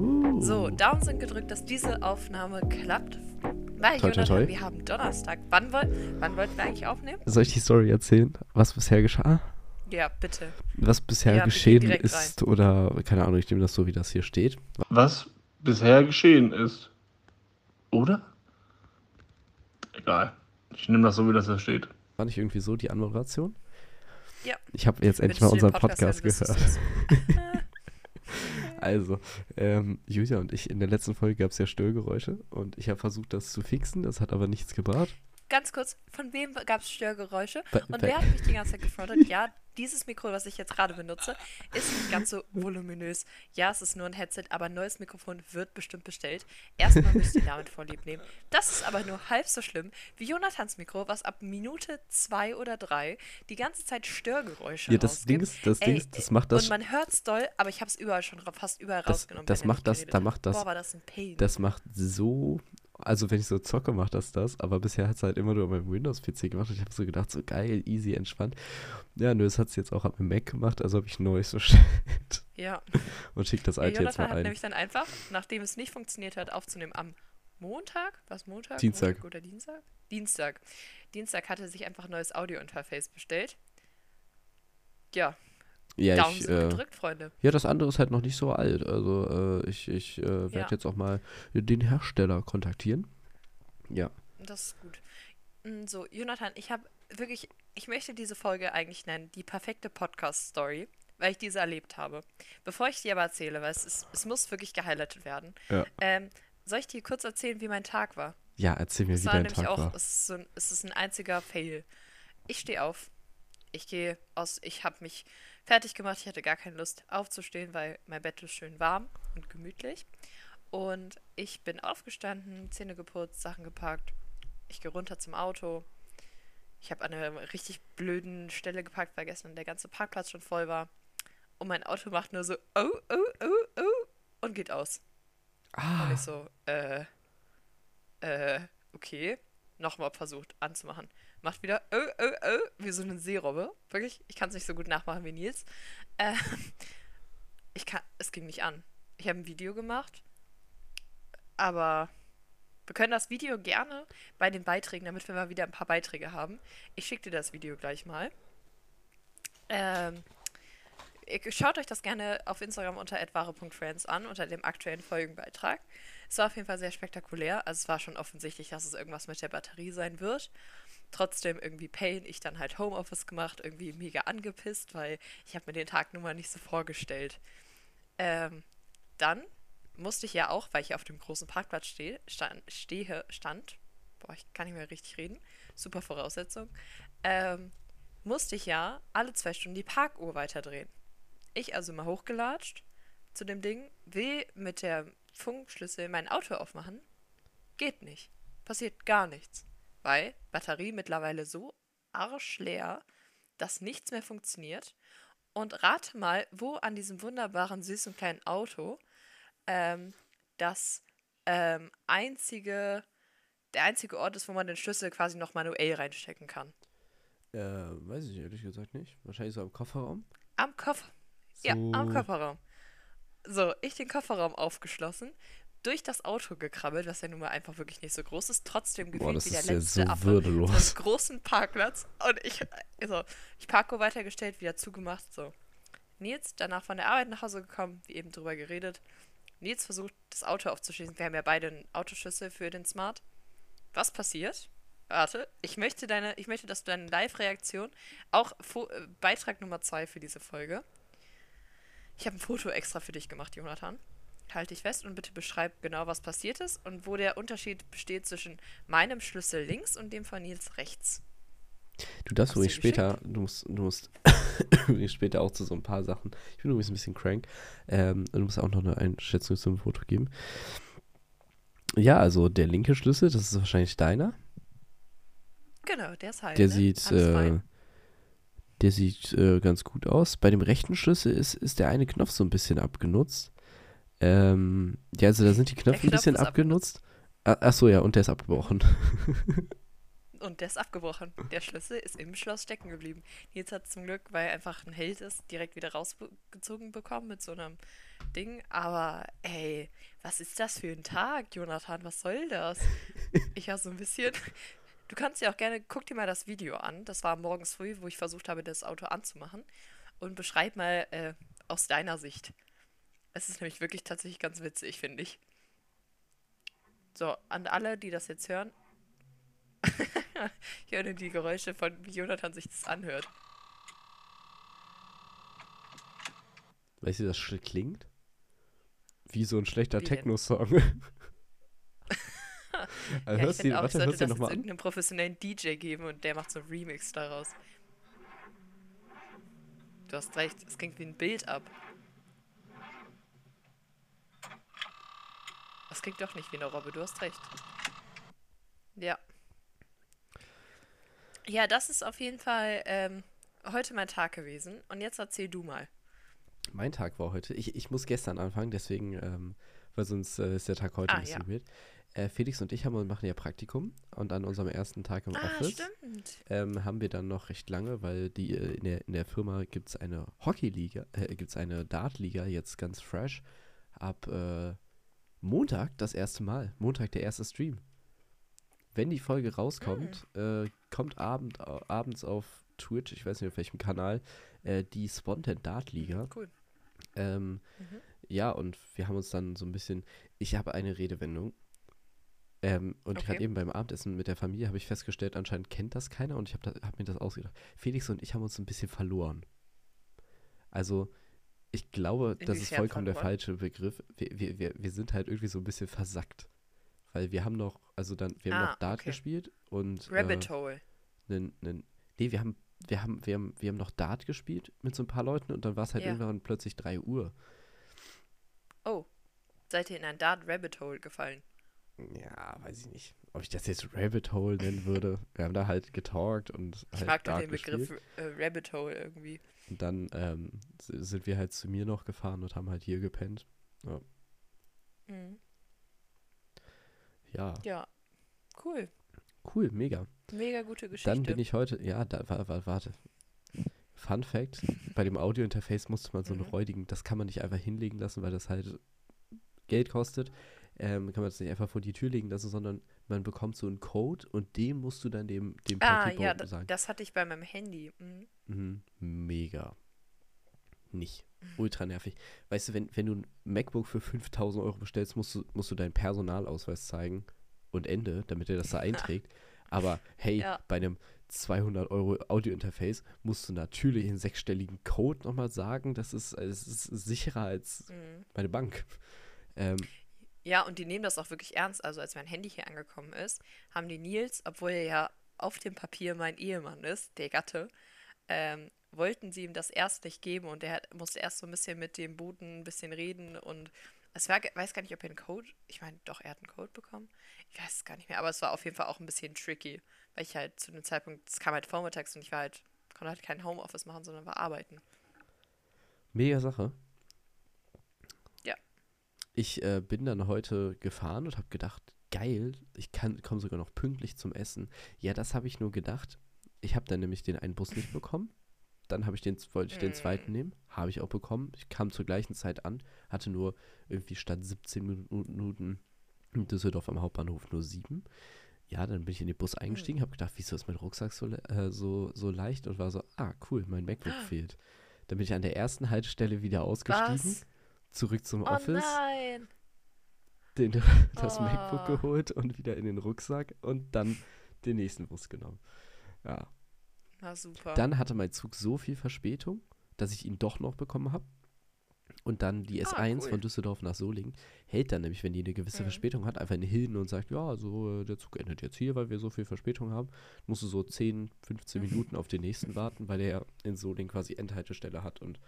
Uh. So, Daumen sind gedrückt, dass diese Aufnahme klappt. Weil, Toi, toi, Jonathan, toi. wir haben Donnerstag. Wann, woll wann wollten wir eigentlich aufnehmen? Soll ich die Story erzählen, was bisher geschah? Ja, bitte. Was bisher Ja, geschehen ist oder, keine Ahnung, ich nehme das so, wie das hier steht. was bisher geschehen ist. Oder? Egal. Ich nehme das so, wie das da steht. War nicht irgendwie so die Anmoderation? Ja. Ich habe jetzt endlich mal unseren Podcast, wüsstest gehört. Also, ähm, Julia und ich, in der letzten Folge gab es ja Störgeräusche und ich habe versucht, das zu fixen, das hat aber nichts gebracht. Ganz kurz, von wem gab es Störgeräusche? Bei- Und wer hat mich die ganze Zeit gefrontet? Ja, dieses Mikro, was ich jetzt gerade benutze, ist nicht ganz so voluminös. Ja, es ist nur ein Headset, aber ein neues Mikrofon wird bestimmt bestellt. Erstmal müsst ihr damit vorlieb nehmen. Das ist aber nur halb so schlimm wie Jonathans Mikro, was ab Minute zwei oder drei die ganze Zeit Störgeräusche Ja, das rausgibt. Ding ist, das Ding Ey, ist, das macht das, Und man hört's doll, aber ich habe es überall schon fast überall Das- rausgenommen. das macht das- da macht das- Boah, war das ein Pain. das macht so, also wenn ich so zocke, macht das das, aber bisher hat es halt immer nur beim Windows-PC gemacht und ich habe so gedacht, so geil, easy, entspannt. Ja, nö, das hat es jetzt auch am Mac gemacht, also habe ich ein neues bestellt ja. und schicke das Ja, alte jetzt Jonathan mal hat ein. nämlich dann einfach, nachdem es nicht funktioniert hat, aufzunehmen am Montag? Was Montag? Dienstag. Montag oder Dienstag? Dienstag. Dienstag hat er sich einfach ein neues Audio-Interface bestellt. Ja, Ja, Daumen ich, äh, gedrückt, Freunde. ja, das andere ist halt noch nicht so alt, also äh, ich, ich äh, werde Ja. jetzt auch mal den Hersteller kontaktieren. Ja. Das ist gut. Mm, So, Jonathan, ich habe wirklich, ich möchte diese Folge eigentlich nennen, die perfekte Podcast-Story, weil ich diese erlebt habe. Bevor ich die aber erzähle, weil es, ist, es muss wirklich gehighlightet werden, Ja. ähm, soll ich dir kurz erzählen, wie mein Tag war? Ja, erzähl mir, Es wie dein Tag auch, war. es ist, so ein, es ist ein einziger Fail. Ich stehe auf. Ich gehe aus, ich habe mich fertig gemacht. Ich hatte gar keine Lust aufzustehen, weil mein Bett ist schön warm und gemütlich. Und ich bin aufgestanden, Zähne geputzt, Sachen gepackt. Ich gehe runter zum Auto. Ich habe an einer richtig blöden Stelle geparkt, weil gestern der ganze Parkplatz schon voll war. Und mein Auto macht nur so, oh, oh, oh, oh, und geht aus. Und Ah, ich so, äh, äh, okay. Nochmal versucht anzumachen. Macht wieder, äh, äh, äh, wie so eine Seerobbe. Wirklich, ich kann es nicht so gut nachmachen wie Nils. Ähm, ich kann, es ging nicht an. Ich habe ein Video gemacht, aber wir können das Video gerne bei den Beiträgen, damit wir mal wieder ein paar Beiträge haben. Ich schicke dir das Video gleich mal. Ähm, schaut euch das gerne auf Instagram unter @wahre.friends an, unter dem aktuellen Folgenbeitrag. Es war auf jeden Fall sehr spektakulär. Also es war schon offensichtlich, dass es irgendwas mit der Batterie sein wird. Trotzdem irgendwie Pain. Ich dann halt Homeoffice gemacht, irgendwie mega angepisst, weil ich habe mir den Tag nun mal nicht so vorgestellt. Ähm, dann musste ich ja auch, weil ich auf dem großen Parkplatz stehe, stand, stehe, stand, boah, ich kann nicht mehr richtig reden, super Voraussetzung, ähm, musste ich ja alle zwei Stunden die Parkuhr weiterdrehen. Ich also mal hochgelatscht zu dem Ding, will mit der Funkschlüssel mein Auto aufmachen, geht nicht. Passiert gar nichts. Weil Batterie mittlerweile so arschleer, dass nichts mehr funktioniert. Und rate mal, wo an diesem wunderbaren, süßen kleinen Auto ähm, das ähm, einzige, der einzige Ort ist, wo man den Schlüssel quasi noch manuell reinstecken kann. äh, weiß ich ehrlich gesagt nicht. Wahrscheinlich so am Kofferraum. Am Koffer. Ja, am So. Kofferraum. So, ich den Kofferraum aufgeschlossen, durch das Auto gekrabbelt, was ja nun mal einfach wirklich nicht so groß ist, trotzdem gefühlt Boah, wie der letzte so Affe würdelos. auf einem großen Parkplatz. Und ich, also, ich Parko weitergestellt, wieder zugemacht, so. Nils, danach von der Arbeit nach Hause gekommen, wie eben drüber geredet. Nils versucht, das Auto aufzuschließen. Wir haben ja beide einen Autoschlüssel für den Smart. Was passiert? Warte, ich möchte deine, ich möchte, dass du deine Live-Reaktion, auch Fo äh, Beitrag Nummer zwei für diese Folge. Ich habe ein Foto extra für dich gemacht, Jonathan. Halte dich fest und bitte beschreib genau, was passiert ist und wo der Unterschied besteht zwischen meinem Schlüssel links und dem von Nils rechts. Du darfst übrigens die später, du musst, du musst später auch zu so ein paar Sachen. Ich bin übrigens ein bisschen crank. Ähm, und du musst auch noch eine Einschätzung zum Foto geben. Ja, also der linke Schlüssel, das ist wahrscheinlich deiner. Genau, der ist halt. Der ne? sieht, äh, der sieht äh, ganz gut aus. Bei dem rechten Schlüssel ist, ist der eine Knopf so ein bisschen abgenutzt. Ähm, ja, also da sind die Knöpfe ein bisschen ist abgenutzt. Ah, ach so, ja, und der ist abgebrochen. Und der ist abgebrochen. Der Schlüssel ist im Schloss stecken geblieben. Nils hat zum Glück, weil er einfach ein Held ist, direkt wieder rausgezogen bekommen mit so einem Ding, aber ey, was ist das für ein Tag, Jonathan? Was soll das? Ich war so ein bisschen. Du kannst ja auch gerne, guck dir mal das Video an. Das war morgens früh, wo ich versucht habe, das Auto anzumachen. Und beschreib mal äh, aus deiner Sicht. Es ist nämlich wirklich tatsächlich ganz witzig, finde ich. So, an alle, die das jetzt hören. ich höre die Geräusche von, wie Jonathan sich das anhört. Weißt du, das klingt? Wie so ein schlechter? Techno-Song. also Ja, hörst ich finde auch, warte, sollte das jetzt irgendeinem professionellen DJ geben und der macht so einen Remix daraus. Du hast recht, es klingt wie ein Bild ab. Das klingt doch nicht wie eine Robbe, du hast recht. Ja. Ja, das ist auf jeden Fall ähm, heute mein Tag gewesen. Und jetzt erzähl du mal. Mein Tag war heute. Ich, ich muss gestern anfangen, deswegen, ähm, weil sonst äh, ist der Tag heute Ah, ein bisschen ja. weird. Äh, Felix und ich haben, machen ja Praktikum und an unserem ersten Tag im Ah, Office ähm, haben wir dann noch recht lange, weil die äh, in der, in der Firma gibt es eine Hockeyliga, äh, gibt es eine Dartliga, jetzt ganz fresh. Ab äh, Montag das erste Mal. Montag der erste Stream. Wenn die Folge rauskommt, Hm. äh, kommt Abend, abends auf Twitch, ich weiß nicht auf welchem Kanal, äh, die Spontan Dart Liga. Cool. Ähm, Mhm. Ja, und wir haben uns dann so ein bisschen, ich habe eine Redewendung. Ähm, und Okay. gerade eben beim Abendessen mit der Familie habe ich festgestellt, anscheinend kennt das keiner und ich habe hab mir das ausgedacht. Felix und ich haben uns ein bisschen verloren. Also, ich glaube, das ist vollkommen der falsche Begriff. Wir, wir, wir, wir sind halt irgendwie so ein bisschen versackt. Weil wir haben noch, also dann, wir haben Ah, noch Dart okay. gespielt und Rabbit äh, Hole. nen, nen, nee, wir haben, wir haben, wir haben, wir haben noch Dart gespielt mit so ein paar Leuten und dann war es halt Ja. irgendwann plötzlich 3 Uhr. Oh. Seid ihr in ein Dart Rabbit Hole gefallen? Ja, weiß ich nicht, ob ich das jetzt Rabbit Hole nennen würde. Wir haben da halt getalkt und Ich halt mag doch Dart den Begriff äh, Rabbit Hole irgendwie. Und dann ähm, sind wir halt zu mir noch gefahren und haben halt hier gepennt. Mhm. Ja, Ja. Cool. cool, mega. Mega gute Geschichte. Dann bin ich heute, ja, da, wa- wa- warte. Fun Fact, bei dem Audiointerface musste man so einen Mhm. räudigen, das kann man nicht einfach hinlegen lassen, weil das halt Geld kostet. Ähm, kann man das nicht einfach vor die Tür legen lassen, sondern man bekommt so einen Code und den musst du dann dem, dem Ah, Paketboten ja, da, sagen. das hatte ich bei meinem Handy. Mhm. Mhm, mega. Nicht. Ultra nervig. Weißt du, wenn, wenn du ein MacBook für 5000 Euro bestellst, musst du, musst du deinen Personalausweis zeigen und Ende, damit er das da einträgt. Aber hey, Ja. bei einem 200 Euro Audiointerface musst du natürlich einen sechsstelligen Code nochmal sagen. Das ist, es ist sicherer als Mhm. meine Bank. Ähm, Ja, und die nehmen das auch wirklich ernst. Also als mein Handy hier angekommen ist, haben die Nils, obwohl er ja auf dem Papier mein Ehemann ist, der Gatte, ähm, wollten sie ihm das erst nicht geben und er musste erst so ein bisschen mit dem Boten ein bisschen reden und es war, weiß gar nicht, ob er einen Code, ich meine, doch, er hat einen Code bekommen. Ich weiß es gar nicht mehr, aber es war auf jeden Fall auch ein bisschen tricky, weil ich halt zu dem Zeitpunkt, es kam halt vormittags und ich war halt, konnte halt kein Homeoffice machen, sondern war arbeiten. Mega Sache. Ich äh, bin dann heute gefahren und habe gedacht, geil, ich kann komme sogar noch pünktlich zum Essen. Ja, das habe ich nur gedacht. Ich habe dann nämlich den einen Bus nicht bekommen. Dann habe ich den, wollte ich den zweiten Mm. nehmen, habe ich auch bekommen. Ich kam zur gleichen Zeit an, hatte nur irgendwie statt 17 Minu- Minuten in Düsseldorf am Hauptbahnhof nur sieben. Ja, dann bin ich in den Bus eingestiegen, habe gedacht, wieso ist mein Rucksack so, äh, so, so leicht und war so, ah, cool, mein MacBook fehlt. Dann bin ich an der ersten Haltestelle wieder ausgestiegen, Was? Zurück zum Oh Office, nein! den, das Oh. MacBook geholt und wieder in den Rucksack und dann den nächsten Bus genommen. Ja. Na super. Dann hatte mein Zug so viel Verspätung, dass ich ihn doch noch bekommen habe. Und dann die Ah, S1 cool. von Düsseldorf nach Solingen hält dann nämlich, wenn die eine gewisse Mhm. Verspätung hat, einfach eine hin und sagt, ja, also äh, der Zug endet jetzt hier, weil wir so viel Verspätung haben. Musst du so 10, 15 Minuten auf den nächsten warten, weil der in Solingen quasi Endhaltestelle hat und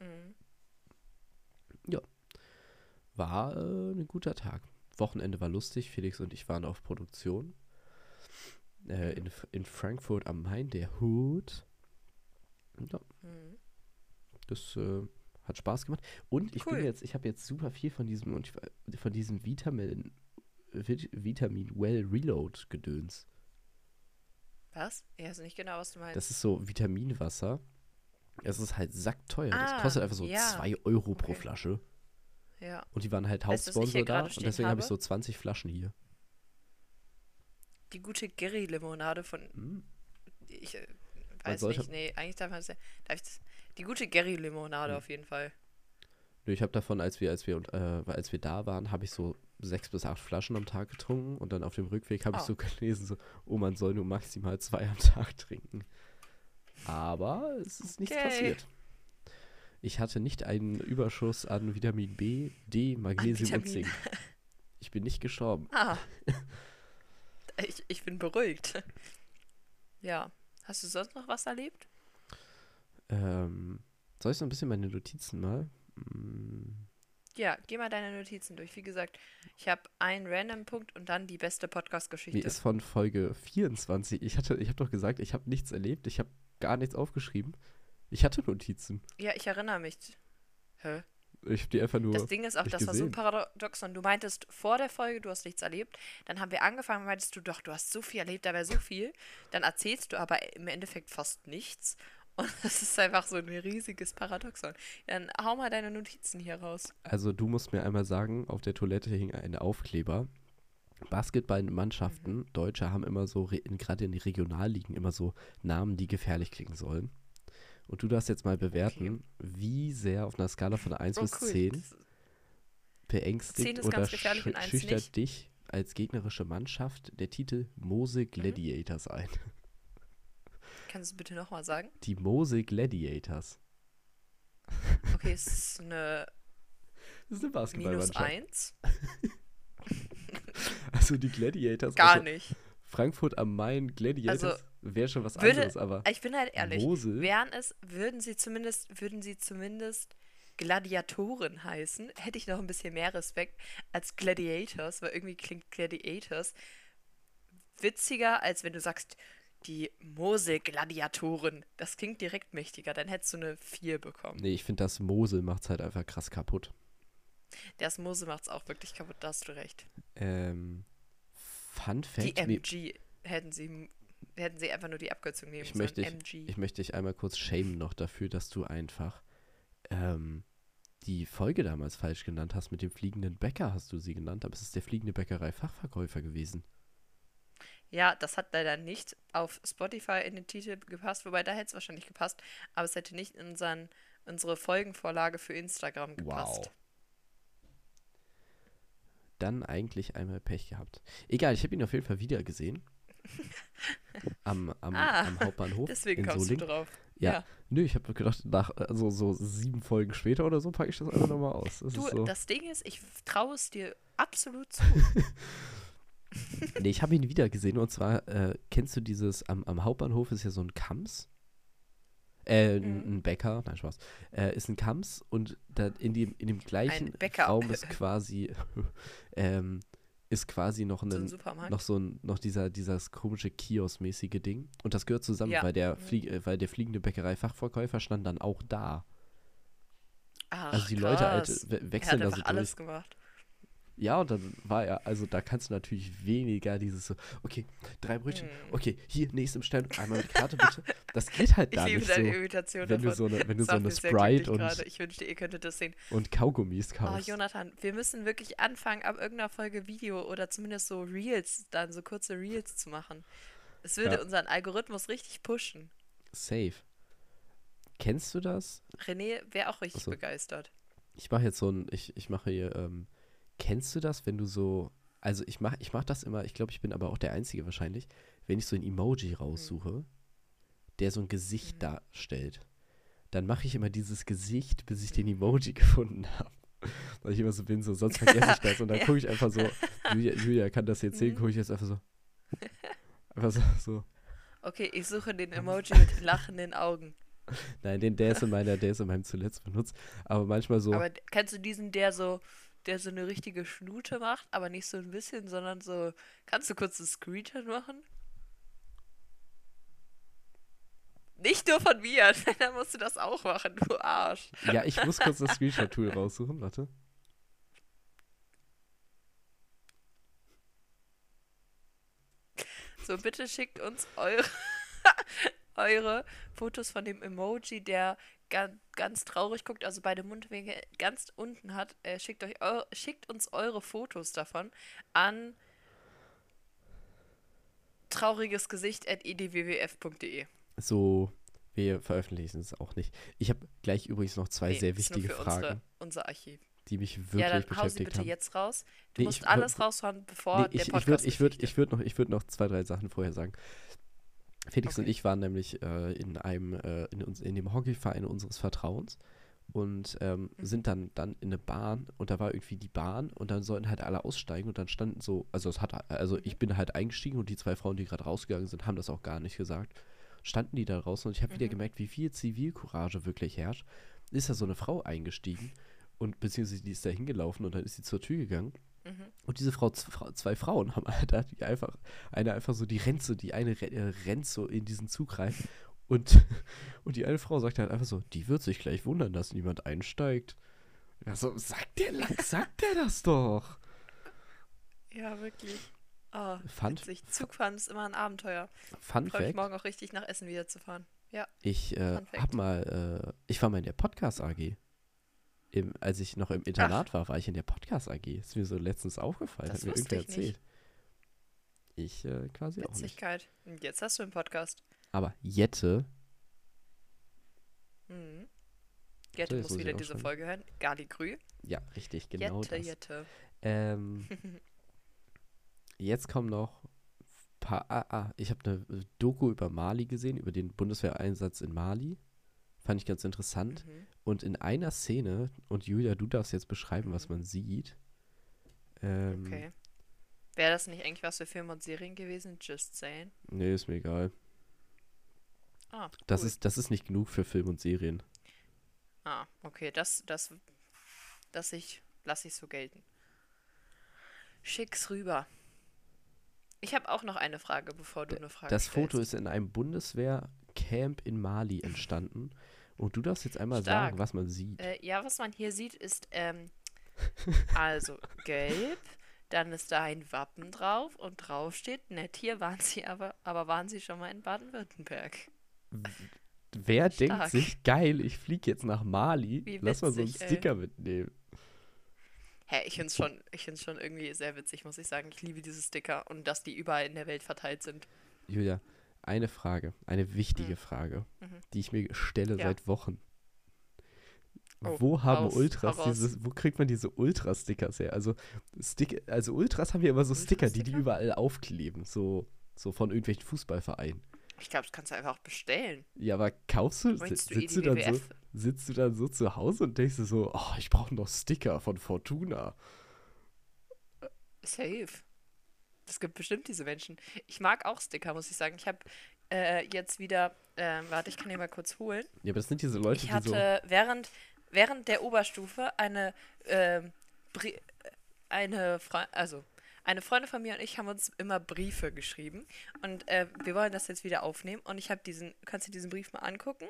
Mhm. War äh, ein guter Tag. Wochenende war lustig, Felix und ich waren auf Produktion. Äh, in, in Frankfurt am Main, der Hood. Ja, Mhm. Das äh, hat Spaß gemacht. Und ich Cool. bin jetzt, ich habe jetzt super viel von diesem und ich, von diesem Vitamin, Vit, Vitamin Well Reload Gedöns. Was? Ich weiß nicht genau, was du meinst. Das ist so Vitaminwasser. Es ist halt sackteuer. Ah, das kostet einfach so ja. 2 Euro pro Okay. Flasche. Ja. Und die waren halt Weißt ich Hauptsponsor da. Und deswegen habe ich so 20 Flaschen hier. Die gute Geri-Limonade von. Hm. Ich äh, weiß nicht, nee, eigentlich darf man das ja. Darf ich das, die gute Geri-Limonade Hm. auf jeden Fall. Nö, Ich habe davon, als wir, als wir, äh, als wir da waren, habe ich so sechs bis acht Flaschen am Tag getrunken und dann auf dem Rückweg habe ich Oh. so gelesen, so, oh, man soll nur maximal zwei am Tag trinken. Aber es ist nichts Okay. passiert. Ich hatte nicht einen Überschuss an Vitamin B, D, Magnesium und. Zink. Ich bin nicht gestorben. Ah. ich, ich bin beruhigt. Ja. Hast du sonst noch was erlebt? Ähm, soll ich so ein bisschen meine Notizen mal? Mm, Ja, geh mal deine Notizen durch. Wie gesagt, ich habe einen random Punkt und dann die beste Mir Podcast-Geschichte. ist von Folge 24. Ich hatte, ich habe doch gesagt, ich habe nichts erlebt. Ich habe gar nichts aufgeschrieben. Ich hatte Notizen. Ja, ich erinnere mich. Hä? Ich habe die einfach nur. Das Ding ist auch, das war so gesehen. paradoxon. Du meintest vor der Folge, du hast nichts erlebt. Dann haben wir angefangen, meintest du, doch, du hast so viel erlebt, da wäre so viel. Dann erzählst du aber im Endeffekt fast nichts. Und das ist einfach so ein riesiges Paradoxon. Dann hau mal deine Notizen hier raus. Also du musst mir einmal sagen, auf der Toilette hing ein Aufkleber. Basketballmannschaften, Deutsche haben immer so, gerade in die Regionalligen, immer so Namen, die gefährlich klingen sollen. Und du darfst jetzt mal bewerten, wie sehr auf einer Skala von 1 Oh, bis cool. 10 Das- beängstigt 10 ist oder ganz gefährlich und schü- 1 schüchtert nicht. dich als gegnerische Mannschaft der Titel Mhm. Mose Gladiators ein. Kannst du bitte nochmal sagen? Die Mose Gladiators. Okay, es ist eine Das ist eine minus Basketballmannschaft. 1. Also die Gladiators. Gar also nicht. Frankfurt am Main Gladiators Also, wäre schon was würde- anderes, aber Ich bin halt ehrlich. Mosel? Wären es, würden sie zumindest, würden sie zumindest Gladiatoren heißen, hätte ich noch ein bisschen mehr Respekt als Gladiators, weil irgendwie klingt Gladiators witziger, als wenn du sagst, die Mosel-Gladiatoren. Das klingt direkt mächtiger, dann hättest du eine 4 bekommen. nee, ich finde das Mosel macht's halt einfach krass kaputt. Das Mosel macht es auch wirklich kaputt, da hast du recht. Ähm, Fun Die Fact, mir, MG hätten sie, hätten sie einfach nur die Abkürzung nehmen ich, sollen. möchte dich, MG. ich möchte dich einmal kurz shamen noch dafür, dass du einfach ähm, die Folge damals falsch genannt hast mit dem fliegenden Bäcker, hast du sie genannt, aber es ist der fliegende Bäckerei-Fachverkäufer gewesen. Ja, das hat leider nicht auf Spotify in den Titel gepasst, wobei da hätte es wahrscheinlich gepasst, aber es hätte nicht in unseren, unsere Folgenvorlage für Instagram gepasst. Wow. Dann eigentlich einmal Pech gehabt. Egal, ich habe ihn auf jeden Fall wieder gesehen. Am, am, Ah, am Hauptbahnhof Deswegen in kommst Solingen. du drauf. Ja. Nö, ich habe gedacht, nach also so sieben Folgen später oder so packe ich das einfach nochmal aus. Das Du, so. das Ding ist, ich traue es dir absolut zu. Nee, ich habe ihn wieder gesehen und zwar, äh, kennst du dieses, am, am Hauptbahnhof ist ja so ein Kams. Äh, ein, Mhm. ein Bäcker, nein, Spaß. Äh, ist ein Kams und da in dem, in dem gleichen. Raum ist quasi, ähm, ist quasi noch, so ein noch so ein, noch dieser, dieses komische Kiosk-mäßige Ding. Und das gehört zusammen, Ja. weil, der Mhm. Flieg, äh, weil der fliegende Bäckerei-Fachverkäufer stand dann auch da. Ach, Also die Leute halt, krass. we er wechseln da so durch. alles gemacht. Ja, und dann war er, also da kannst du natürlich weniger dieses so, okay, drei Brötchen, Hm. okay, hier, nächsten Stern, einmal die Karte bitte. Das geht halt Ich da liebe nicht so, deine Imitation wenn du davon. so eine, wenn du Das so eine Sprite und, gerade. Ich wünschte, ihr könntet das sehen. und Kaugummis Oh, kaufst. Jonathan, wir müssen wirklich anfangen, ab irgendeiner Folge Video oder zumindest so Reels, dann so kurze Reels zu machen. Es würde Ja. unseren Algorithmus richtig pushen. Safe. Kennst du das? René wäre auch richtig so. begeistert. Ich mache jetzt so ein, ich, ich mache hier, ähm, kennst du das, wenn du so, also ich mache ich mach das immer, ich glaube, ich bin aber auch der Einzige wahrscheinlich, wenn ich so ein Emoji raussuche, der so ein Gesicht Mhm. darstellt, dann mache ich immer dieses Gesicht, bis ich den Emoji gefunden habe. Weil ich immer so bin, so, sonst vergesse ich das und dann Ja. gucke ich einfach so, Julia, Julia kann das jetzt sehen, Mhm. gucke ich jetzt einfach so, einfach so, so. Okay, ich suche den Emoji mit lachenden Augen. Nein, den, der ist in meiner, der ist in meinem zuletzt benutzt, aber manchmal so, Aber kennst du diesen, der so, der so eine richtige Schnute macht, aber nicht so ein bisschen, sondern so, kannst du kurz einen Screenshot machen? Nicht nur von mir, dann musst du das auch machen, du Arsch. ja, ich muss kurz das Screenshot-Tool raussuchen, warte. So, bitte schickt uns eure, eure Fotos von dem Emoji, der ganz, ganz traurig guckt, also beide Mundwinkel ganz unten hat. Äh, schickt, euch eu schickt uns eure Fotos davon an traurigesgesicht.edwwf.de. So, wir veröffentlichen es auch nicht. Ich habe gleich übrigens noch zwei Nee, sehr wichtige Fragen, Unsere, unser Archiv. die mich wirklich Ja, dann hau sie beschäftigt bitte haben. jetzt raus. Du Nee, musst ich- alles raushauen, bevor Nee, der ich, ich Podcast würde ich würd, ich würd noch, ich würd noch zwei, drei Sachen vorher sagen. Felix und Okay. ich waren nämlich äh, in einem, äh, in, uns, in dem Hockeyverein unseres Vertrauens und ähm, Mhm. sind dann, dann in eine Bahn und da war irgendwie die Bahn und dann sollten halt alle aussteigen und dann standen so, also es hat, also Mhm. ich bin halt eingestiegen und die zwei Frauen, die gerade rausgegangen sind, haben das auch gar nicht gesagt. Standen die da draußen und ich habe wieder Mhm. gemerkt, wie viel Zivilcourage wirklich herrscht. Ist da so eine Frau eingestiegen und beziehungsweise die ist da hingelaufen und dann ist sie zur Tür gegangen Mhm. und diese Frau, zwei Frauen haben halt da die einfach, eine einfach so, die rennt so, die eine äh, rennt so in diesen Zug rein und, und die eine Frau sagt halt einfach so, die wird sich gleich wundern, dass niemand einsteigt. Ja, so, sagt der sagt der das doch. Ja, wirklich. Oh, Fun, witzig. Zugfahren ist immer ein Abenteuer. Fun Freue mich Fact, morgen auch richtig nach Essen wieder zu fahren. Ja. ich äh, hab mal, äh, ich war mal in der Podcast AG. Im, als ich noch im Internat war, war ich in der Podcast AG. Ist mir so letztens aufgefallen, Das hat mir irgendwer ich nicht. erzählt. Ich äh, quasi auch nicht. Witzigkeit. Jetzt hast du einen Podcast. Aber Jette, Mhm. So, Jette jetzt muss wieder auch diese. Folge hören. Gali Grü. ja, richtig, genau Jette, das. Jette. Ähm, jetzt kommen noch paar. Ah, ah, ich habe eine Doku über Mali gesehen, über den Bundeswehreinsatz in Mali. Fand ich ganz interessant. Mhm. Und in einer Szene, und Julia, du darfst jetzt beschreiben, was man sieht. Ähm, Okay. Wäre das nicht eigentlich was für Filme und Serien gewesen? Just saying. Nee, ist mir egal. Ah, Das, cool. ist, das ist nicht genug für Film und Serien. Ah, okay, das, das, das ich, lasse ich so gelten. Schick's rüber. Ich habe auch noch eine Frage, bevor du eine Frage Das stellst. Foto ist in einem Bundeswehrcamp in Mali entstanden. Und du darfst jetzt einmal Stark. sagen, was man sieht. Äh, ja, was man hier sieht, ist ähm, also gelb, dann ist da ein Wappen drauf und drauf steht, nett hier waren sie aber, aber waren sie schon mal in Baden-Württemberg. Wer denkt stark. sich, geil, ich fliege jetzt nach Mali, Wie lass mal so einen witzig, ey. Sticker mitnehmen. Hä, ich find's schon, ich find's schon irgendwie sehr witzig, muss ich sagen. Ich liebe diese Sticker und dass die überall in der Welt verteilt sind. Julia, eine Frage, eine wichtige Frage, Mhm. die ich mir stelle Ja. seit Wochen. Oh, wo haben raus, Ultras raus. dieses, wo kriegt man diese Ultra-Stickers her? Also, Stick, also Ultras haben ja immer so Sticker, die die überall aufkleben, so, so von irgendwelchen Fußballvereinen. Ich glaube, das kannst du einfach auch bestellen. Ja, aber kaufst du, Meinst du sitzt du dann so, EDWWF? sitzt du dann so zu Hause und denkst du so, oh, ich brauche noch Sticker von Fortuna. Safe. Es gibt bestimmt diese Menschen. Ich mag auch Sticker, muss ich sagen. Ich habe äh, jetzt wieder, äh, warte, ich kann die mal kurz holen. Ja, aber das sind diese Leute, Ich die hatte so, während, während der Oberstufe eine, ähm, Brie eine Fre also eine Freundin von mir und ich haben uns immer Briefe geschrieben und äh, wir wollen das jetzt wieder aufnehmen und ich habe diesen, kannst du diesen Brief mal angucken?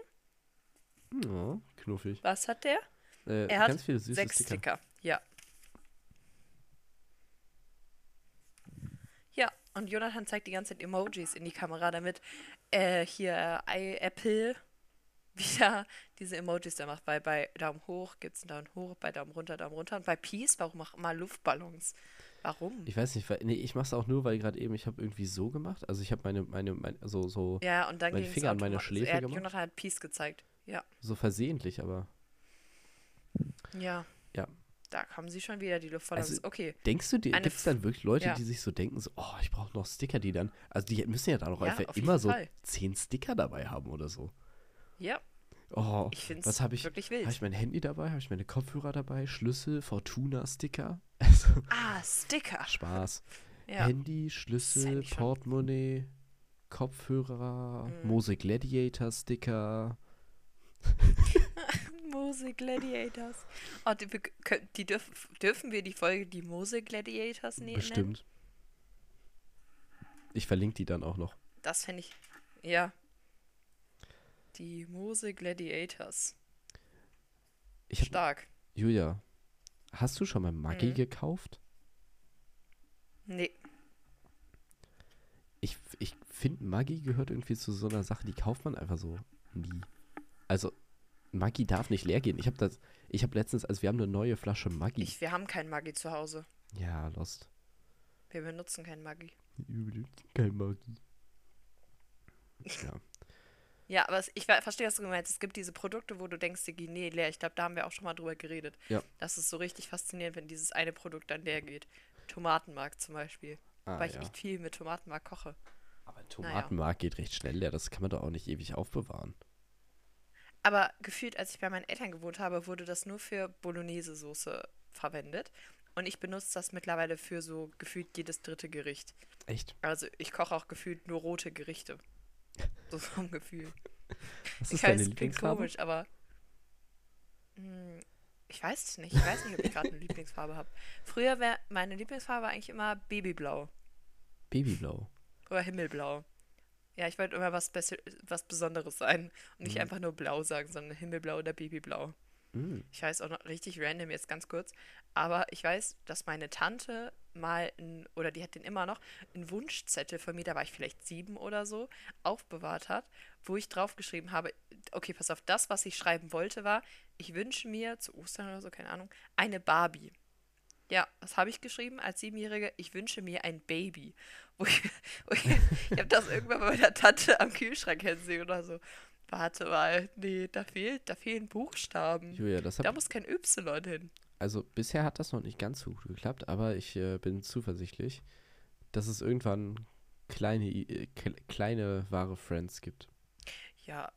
ja, knuffig. Was hat der? Äh, Er hat Sechs Sticker. Sticker. Ja. Ja, und Jonathan zeigt die ganze Zeit Emojis in die Kamera, damit äh, hier äh, Apple wieder diese Emojis da macht. Weil bei Daumen hoch gibt es einen Daumen hoch, bei Daumen runter, Daumen runter. Und bei Peace, warum auch immer Luftballons? Warum? Ich weiß nicht, weil, nee, ich mach's auch nur, weil gerade eben, ich habe irgendwie so gemacht. Also ich habe meine, meine, meine, so, so, ja, und dann mein ging Finger an meiner Schläfe er hat, gemacht? Jonathan hat Peace gezeigt. Ja. so versehentlich, aber. Ja. Ja. Da kommen sie schon wieder, die Luftballons. Also, okay. Denkst du, Eine gibt es dann wirklich Leute, ja. die sich so denken, so, oh, ich brauche noch Sticker, die dann, also die müssen ja dann auch Ja, einfach immer so Fall. zehn Sticker dabei haben oder so. Ja, Oh, ich finde was es habe ich? wirklich Habe wild. ich mein Handy dabei? Habe ich meine Kopfhörer dabei? Schlüssel, Fortuna-Sticker? Also, Ah, Sticker. Spaß. Ja. Handy, Schlüssel, Portemonnaie, Kopfhörer, Mhm. Mose Gladiator-Sticker. Mose Gladiators. Oh, die, die dürf, dürfen wir die Folge die Mose Gladiators ne nennen? Bestimmt. Ich verlinke die dann auch noch. Das finde ich. Ja. Die Mose Gladiators. Ich hab, Stark. Julia, hast du schon mal Maggi Mhm. gekauft? Nee. Ich ich finde, Maggi gehört irgendwie zu so einer Sache, die kauft man einfach so nie. Also, Maggi darf nicht leer gehen. Ich habe das, ich habe letztens, also wir haben eine neue Flasche Maggi. Ich, wir haben kein Maggi zu Hause. ja, lost. Wir benutzen kein Maggi. Kein Maggi. Ja. Ja, aber ich ver- verstehe, was du meinst. Es gibt diese Produkte, wo du denkst, die gehen nie leer. Ich glaube, da haben wir auch schon mal drüber geredet. Ja. Das ist so richtig faszinierend, wenn dieses eine Produkt dann leer geht. Tomatenmark zum Beispiel. Ah, weil ich ja. echt viel mit Tomatenmark koche. Aber Tomatenmark geht recht schnell leer. Das kann man doch auch nicht ewig aufbewahren. Aber gefühlt, als ich bei meinen Eltern gewohnt habe, wurde das nur für Bolognese-Soße verwendet. Und ich benutze das mittlerweile für so gefühlt jedes dritte Gericht. Echt? Also ich koche auch gefühlt nur rote Gerichte. So vom Gefühl. Was Ich ist deine weiß, klingt Lieblingsfarbe? komisch, aber hm, ich weiß es nicht. Ich weiß nicht, ob ich gerade eine Lieblingsfarbe habe. Früher wäre meine Lieblingsfarbe eigentlich immer Babyblau Babyblau. oder Himmelblau. Ja, ich wollte immer was, was Besonderes sein und nicht Mhm. einfach nur blau sagen, sondern Himmelblau oder Babyblau. Mm. Ich weiß auch noch richtig random jetzt ganz kurz, aber ich weiß, dass meine Tante mal, ein, oder die hat den immer noch, einen Wunschzettel von mir, da war ich vielleicht sieben oder so, aufbewahrt hat, wo ich draufgeschrieben habe, okay, pass auf, das, was ich schreiben wollte, war, ich wünsche mir zu Ostern oder so, keine Ahnung, eine Barbie. Ja, was habe ich geschrieben als Siebenjährige? Ich wünsche mir ein Baby. Wo ich wo ich, ich habe das irgendwann bei meiner Tante am Kühlschrank sehen oder so. Warte mal, nee, da fehlt, da fehlen Buchstaben. Julia, das Da hat, muss kein Y hin. also bisher hat das noch nicht ganz so gut geklappt, aber ich äh, bin zuversichtlich, dass es irgendwann kleine, äh, kle- kleine wahre Friends gibt. Ja,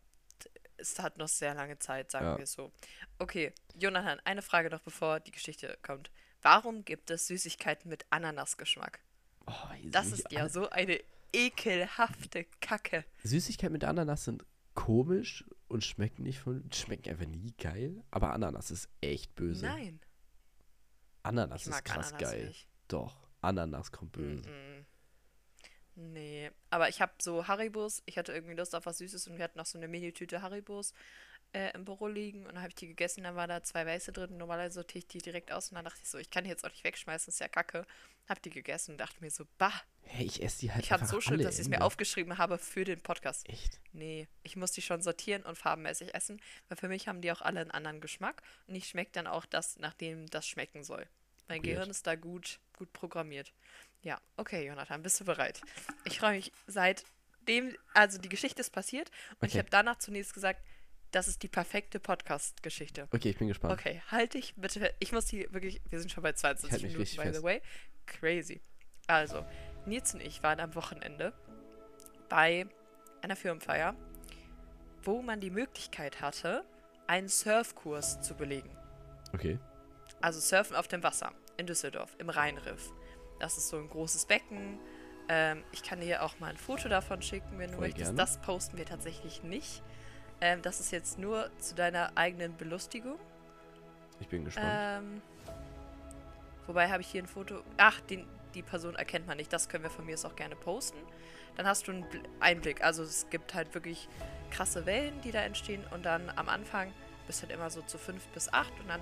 es hat noch sehr lange Zeit, sagen Ja. wir so. Okay, Jonathan, eine Frage noch, bevor die Geschichte kommt. Warum gibt es Süßigkeiten mit Ananasgeschmack? Oh, Das ist ja so eine ekelhafte Kacke. Süßigkeiten mit Ananas sind komisch und schmecken nicht von, schmecken einfach nie geil, aber Ananas ist echt böse. Nein, Ananas ich ist krass Ananas geil. nicht. Doch, Ananas kommt böse. Mm-mm. Nee, aber ich habe so Haribos, ich hatte irgendwie Lust auf was Süßes und wir hatten noch so eine Mini-Tüte Haribos äh, im Büro liegen und dann habe ich die gegessen, dann war da zwei weiße drin. Normalerweise sortiere ich die direkt aus und dann dachte ich so, ich kann die jetzt auch nicht wegschmeißen, ist ja kacke. Hab die gegessen und dachte mir so, bah, Hey, ich esse die halt ich einfach so schlimm, alle dass ich es mir aufgeschrieben habe für den Podcast. Echt? Nee, ich muss die schon sortieren und farbenmäßig essen, weil für mich haben die auch alle einen anderen Geschmack und ich schmecke dann auch das, nachdem das schmecken soll. Mein Weird. Gehirn ist da gut, gut programmiert. Ja, okay, Jonathan, bist du bereit? Ich freue mich seitdem, also die Geschichte ist passiert und ich Okay. habe danach zunächst gesagt, das ist die perfekte Podcast-Geschichte. Okay, ich bin gespannt. Okay, halt dich bitte. Ich muss die wirklich. Wir sind schon bei 22 halt Minuten, by fest. the way. Crazy. Also, Nils und ich waren am Wochenende bei einer Firmenfeier, wo man die Möglichkeit hatte, einen Surfkurs zu belegen. Okay. Also Surfen auf dem Wasser in Düsseldorf, im Rheinriff. Das ist so ein großes Becken. Ähm, ich kann dir auch mal ein Foto davon schicken, wenn du Voll möchtest. gerne. Das posten wir tatsächlich nicht. Ähm, das ist jetzt nur zu deiner eigenen Belustigung. Ich bin gespannt. Ähm, wobei habe ich hier ein Foto. Ach, den, die Person erkennt man nicht. Das können wir von mir aus auch gerne posten. Dann hast du einen Bl- Einblick. Also es gibt halt wirklich krasse Wellen, die da entstehen. Und dann am Anfang bist halt immer so zu fünf bis acht und dann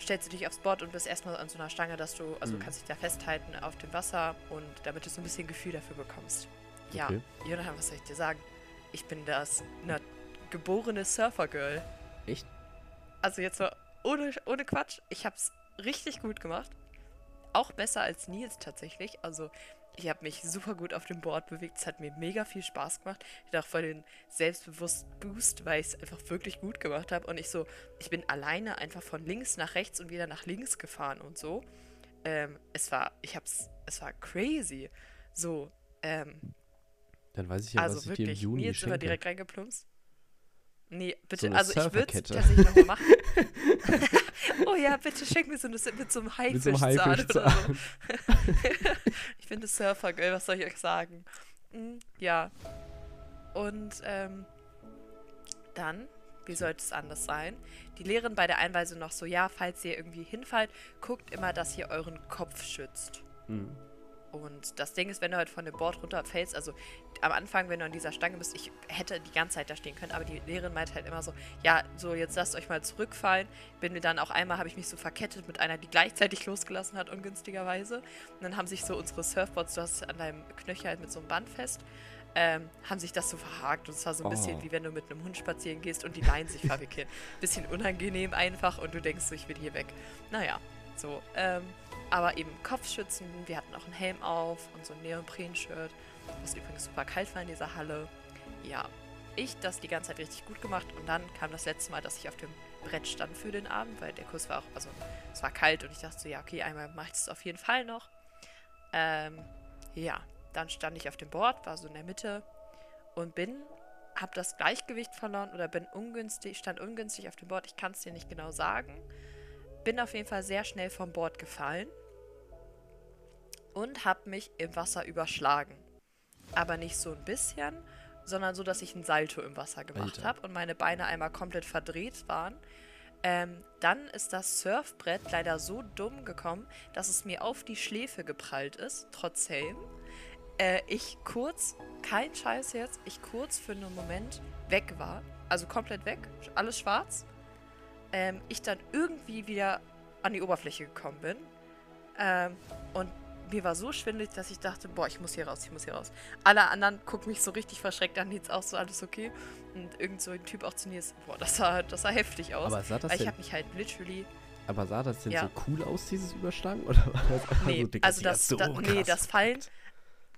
stellst du dich aufs Board und bist erstmal an so einer Stange, dass du, also Mhm. du kannst dich da festhalten auf dem Wasser und damit du so ein bisschen Gefühl dafür bekommst. Ja, Okay. Jonathan, was soll ich dir sagen? Ich bin das na, geborene Surfer-Girl. Echt? Also jetzt mal ohne, ohne Quatsch, ich hab's richtig gut gemacht. Auch besser als Nils tatsächlich. Also ich habe mich super gut auf dem Board bewegt. Es hat mir mega viel Spaß gemacht. Ich hatte auch voll den selbstbewussten Boost, weil ich es einfach wirklich gut gemacht habe. Und ich so, ich bin alleine einfach von links nach rechts und wieder nach links gefahren und so. Ähm, es war, ich hab's, es war crazy. So, ähm, Dann weiß ich ja, also was ich dir im wirklich, Juni Nils immer schenke. direkt reingeplumpst. Nee, bitte, eine also ich würde es tatsächlich nochmal machen. oh ja, bitte schenk mir so eine, mit so einem Mit so einem Haifischzahn oder so. Haifischzahn. ich finde Surfer, gell, was soll ich euch sagen? Mm, ja. Und ähm, dann, wie sollte es anders sein? Die lehren bei der Einweisung noch so, ja, falls ihr irgendwie hinfallt, guckt immer, dass ihr euren Kopf schützt. Mhm. Und das Ding ist, wenn du halt von dem Board runterfällst, also am Anfang, wenn du an dieser Stange bist, ich hätte die ganze Zeit da stehen können, aber die Lehrerin meint halt immer so, ja, so jetzt lasst euch mal zurückfallen. Bin mir dann auch einmal, habe ich mich so verkettet mit einer, die gleichzeitig losgelassen hat, ungünstigerweise. Und dann haben sich so unsere Surfboards, du hast an deinem Knöchel halt mit so einem Band fest, ähm, haben sich das so verhakt. Und es war so ein bisschen Oh. wie wenn du mit einem Hund spazieren gehst und die Leinen sich verwickeln. Bisschen unangenehm einfach und du denkst so, ich will hier weg. Naja, so. Ähm, aber eben Kopfschützen, wir hatten auch einen Helm auf und so ein Neopren-Shirt, was übrigens super kalt war in dieser Halle. Ja, ich das die ganze Zeit richtig gut gemacht und dann kam das letzte Mal, dass ich auf dem Brett stand für den Abend, weil der Kurs war auch, also es war kalt und ich dachte so, ja, okay, einmal mache ich das auf jeden Fall noch. Ähm, ja, dann stand ich auf dem Board, war so in der Mitte und bin, hab das Gleichgewicht verloren oder bin ungünstig, stand ungünstig auf dem Board, ich kann es dir nicht genau sagen. Bin auf jeden Fall sehr schnell vom Board gefallen und habe mich im Wasser überschlagen. Aber nicht so ein bisschen, sondern so, dass ich ein Salto im Wasser gemacht habe und meine Beine einmal komplett verdreht waren. Ähm, dann ist das Surfbrett leider so dumm gekommen, dass es mir auf die Schläfe geprallt ist, trotz Helm. Äh, ich kurz, kein Scheiß jetzt, ich kurz für einen Moment weg war. Also komplett weg, alles schwarz. Ähm, ich dann irgendwie wieder an die Oberfläche gekommen bin. Ähm, und mir war so schwindelig, dass ich dachte, boah, ich muss hier raus, ich muss hier raus. Alle anderen gucken mich so richtig verschreckt an, jetzt auch so, alles okay. Und irgend so ein Typ auch zu mir ist, boah, das sah, das sah heftig aus. Aber sah das Weil ich habe mich halt literally aber sah das denn Ja. so cool aus, dieses Überschlagen? Oder war das einfach Nee, so, Digga, also sieht ja das, so da, nee, das Fallen.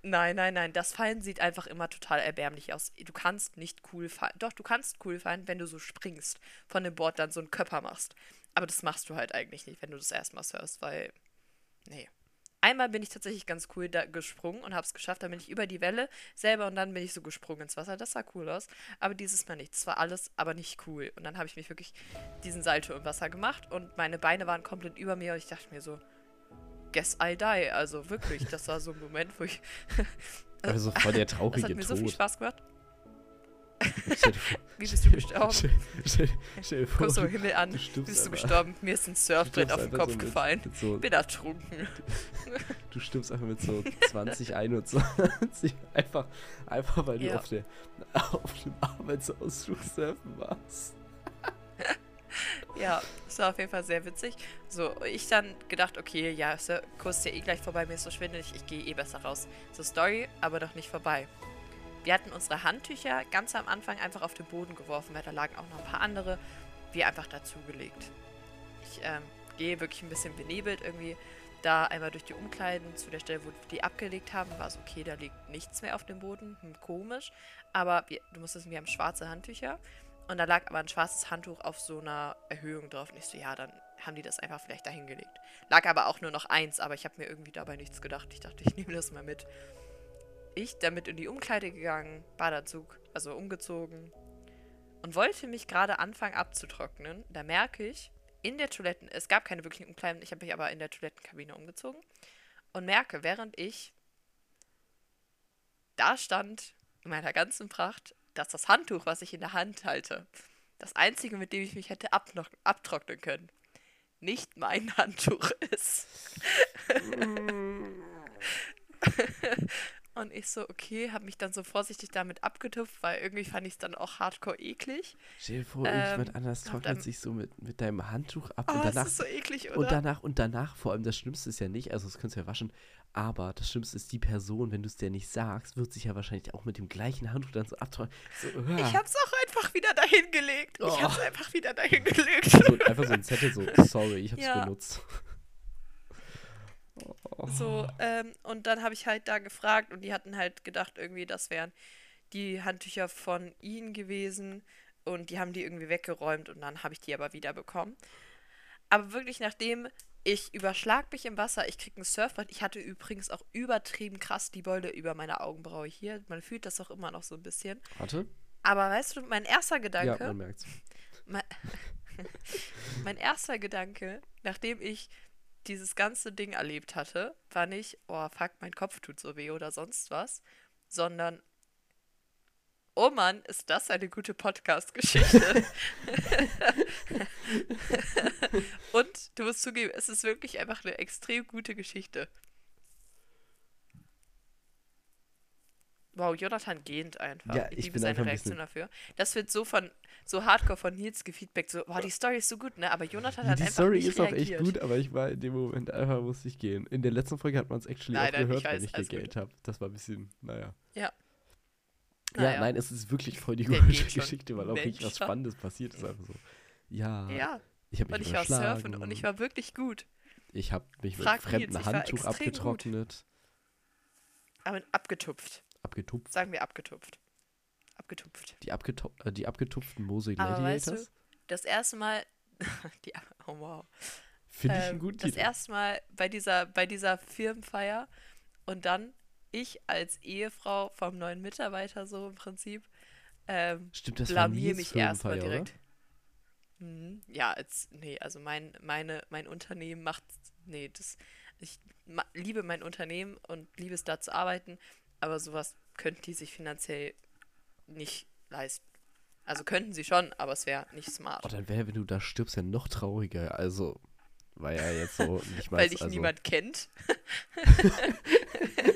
Nein, nein, nein, das Fallen sieht einfach immer total erbärmlich aus. Du kannst nicht cool fallen. Doch, du kannst cool fallen, wenn du so springst, von dem Board dann so einen Körper machst. Aber das machst du halt eigentlich nicht, wenn du das erstmal surfst, weil. Nee. Einmal bin ich tatsächlich ganz cool da gesprungen und hab's geschafft. Dann bin ich über die Welle selber und dann bin ich so gesprungen ins Wasser. Das sah cool aus. Aber dieses Mal nicht. Das war alles, aber nicht cool. Und dann habe ich mich wirklich diesen Salto im Wasser gemacht und meine Beine waren komplett über mir und ich dachte mir so, guess I die. Also wirklich, das war so ein Moment, wo ich. Also voll der das traurige hat mir so viel Tod. Spaß gemacht. Wie bist du gestorben? Stell, stell, vor, so du- Himmel an. du bist du gestorben? Mir ist ein du Surfbrett auf den Kopf so mit- gefallen. Mit so, Bin ertrunken. du stirbst einfach mit so 20, 21. Einfach, einfach weil du Ja. auf, der, auf dem Arbeitsausflug surfen warst. Ja, das war auf jeden Fall sehr witzig. So, ich dann gedacht, okay, ja, Sir, Kurs ist ja eh gleich vorbei, mir ist so schwindelig, ich gehe eh besser raus. So, Story, aber noch nicht vorbei. Wir hatten unsere Handtücher ganz am Anfang einfach auf den Boden geworfen, weil da lagen auch noch ein paar andere, wir einfach dazugelegt. Ich ähm, gehe wirklich ein bisschen benebelt irgendwie da einmal durch die Umkleiden zu der Stelle, wo wir die abgelegt haben, war es okay, da liegt nichts mehr auf dem Boden, hm, komisch. Aber wir, du musst wissen, wir haben schwarze Handtücher und da lag aber ein schwarzes Handtuch auf so einer Erhöhung drauf. Und ich so, ja, dann haben die das einfach vielleicht dahin gelegt. Lag aber auch nur noch eins, aber ich habe mir irgendwie dabei nichts gedacht. Ich dachte, ich nehme das mal mit. Ich damit in die Umkleide gegangen, Badeanzug, also umgezogen und wollte mich gerade anfangen abzutrocknen. Da merke ich, in der Toiletten, es gab keine wirklichen Umkleiden, ich habe mich aber in der Toilettenkabine umgezogen und merke, während ich da stand, in meiner ganzen Pracht, dass das Handtuch, was ich in der Hand halte, das einzige, mit dem ich mich hätte abtrocknen können, nicht mein Handtuch ist. Und ich so, okay, habe mich dann so vorsichtig damit abgetupft, weil irgendwie fand ich es dann auch hardcore eklig. Stell dir vor, Ähm, irgendjemand anders trocknet sich so mit, mit deinem Handtuch ab Oh, und das danach ist so eklig, oder? Und danach, und danach, vor allem das Schlimmste ist ja nicht, also das könntest du ja waschen, aber das Schlimmste ist, die Person, wenn du es dir nicht sagst, wird sich ja wahrscheinlich auch mit dem gleichen Handtuch dann so abtrocknen. So, ich ah. hab's auch einfach wieder dahin gelegt. Ich Oh. hab's einfach wieder dahin gelegt. so, einfach so ein Zettel, so, sorry, ich hab's Ja. benutzt. Oh. So, ähm, und dann habe ich halt da gefragt und die hatten halt gedacht, irgendwie, das wären die Handtücher von ihnen gewesen und die haben die irgendwie weggeräumt und dann habe ich die aber wieder bekommen. Aber wirklich, nachdem ich überschlag mich im Wasser, ich krieg ein Surfbrett. Ich hatte übrigens auch übertrieben krass die Beule über meine Augenbraue hier. Man fühlt das auch immer noch so ein bisschen. Warte. Aber weißt du, mein erster Ja, Gedanke, man merkt's. mein, mein erster Gedanke, nachdem ich dieses ganze Ding erlebt hatte, war nicht, oh fuck, mein Kopf tut so weh oder sonst was, sondern, oh Mann, ist das eine gute Podcast-Geschichte. Und du musst zugeben, es ist wirklich einfach eine extrem gute Geschichte. Wow, Jonathan gähnt einfach. Ja, ich ich liebe seine einfach ein Reaktion bisschen- dafür. Das wird so von so hardcore von Nils gefeedbackt, so, wow, die Story ist so gut, ne? Aber Jonathan hat die einfach Story nicht ist auch reagiert. echt gut, aber ich war in dem Moment einfach, musste ich gehen. In der letzten Folge hat man es actually Nein, auch nein, ich gehört, weiß, wenn ich gegähnt habe. Das war ein bisschen, naja. Ja. Ja, Naja. nein, es ist wirklich voll die gute. Geschichte, weil auch wirklich was? Spannendes passiert ist. Einfach so. Ja, Ja, ich und mich ich war surfen und ich war wirklich gut. ich habe mich mit Frag fremdem Nils, ich war Handtuch gut. abgetrocknet, Aber abgetupft. abgetupft. Sagen wir abgetupft. Abgetupft. Die, abgeto äh, die abgetupften Mose Aber weißt Gladiators. du, das erste Mal. die, oh wow. Finde ich Ähm, einen guten das Titel. erste Mal bei dieser, bei dieser Firmenfeier und dann ich als Ehefrau vom neuen Mitarbeiter so im Prinzip ähm, Stimmt, das blamier mich erstmal direkt. Mhm. Ja, als, nee, also mein, meine, mein Unternehmen macht, nee, das, ich ma, liebe mein Unternehmen und liebe es da zu arbeiten, aber sowas könnten die sich finanziell nicht leisten. Also könnten sie schon, aber es wäre nicht smart. Oh, dann wäre, wenn du da stirbst, ja noch trauriger. Also, war ja jetzt so nicht mal. weil dich also, niemand kennt.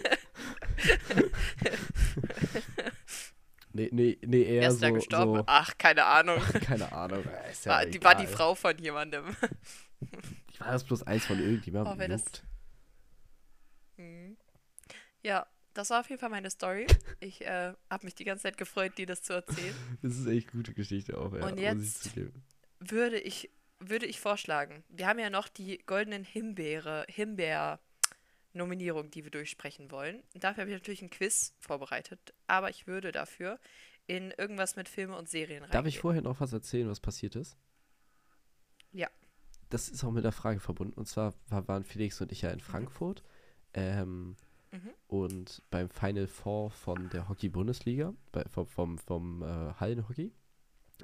Nee, nee, nee, eher Wer ist so. da gestorben? so Ach, keine Ahnung. keine Ahnung. ja war, die war die. Frau von jemandem. Ich war das bloß eins von irgendjemandem. Oh, wer das-. Mhm. Ja, das war auf jeden Fall meine Story. Ich äh, habe mich die ganze Zeit gefreut, dir das zu erzählen. Das ist echt gute Geschichte auch, ja. Und jetzt-. Würde ich, würde ich vorschlagen, wir haben ja noch die goldenen Himbeere, Himbeer-Nominierung, die wir durchsprechen wollen. Dafür habe ich natürlich ein Quiz vorbereitet, aber ich würde dafür in irgendwas mit Filme und Serien reingehen. Darf ich vorher noch was erzählen, was passiert ist? Ja. Das ist auch mit der Frage verbunden. Und zwar war, waren Felix und ich ja in Frankfurt. Ähm, Mhm. Und beim Final Four von der Hockey-Bundesliga, vom, vom, vom äh, Hallenhockey.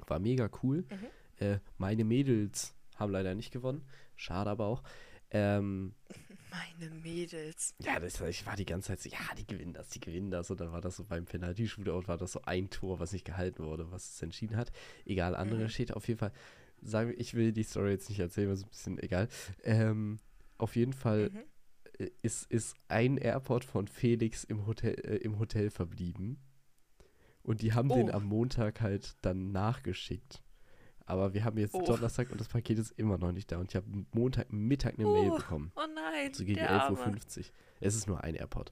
War mega cool. Mhm. Äh, meine Mädels haben leider nicht gewonnen. Schade aber auch. Ähm, Meine Mädels. ja, das, ich war die ganze Zeit so, ja, die gewinnen das, die gewinnen das. Und dann war das so beim Penalty-Shootout, war das so ein Tor, was nicht gehalten wurde, was es entschieden hat. Egal, andere Mhm. steht auf jeden Fall. Sagen wir, ich will die Story jetzt nicht erzählen, weil es ein bisschen egal. Ähm, auf jeden Fall Mhm. ist, ist ein Airport von Felix im Hotel, äh, im Hotel verblieben. Und die haben den Oh. am Montag halt dann nachgeschickt. Aber wir haben jetzt Oh. Donnerstag und das Paket ist immer noch nicht da. Und ich habe Montagmittag eine Mail Oh, bekommen. Oh nein, So gegen der 11.50 Arme. Uhr. Es ist nur ein Airport.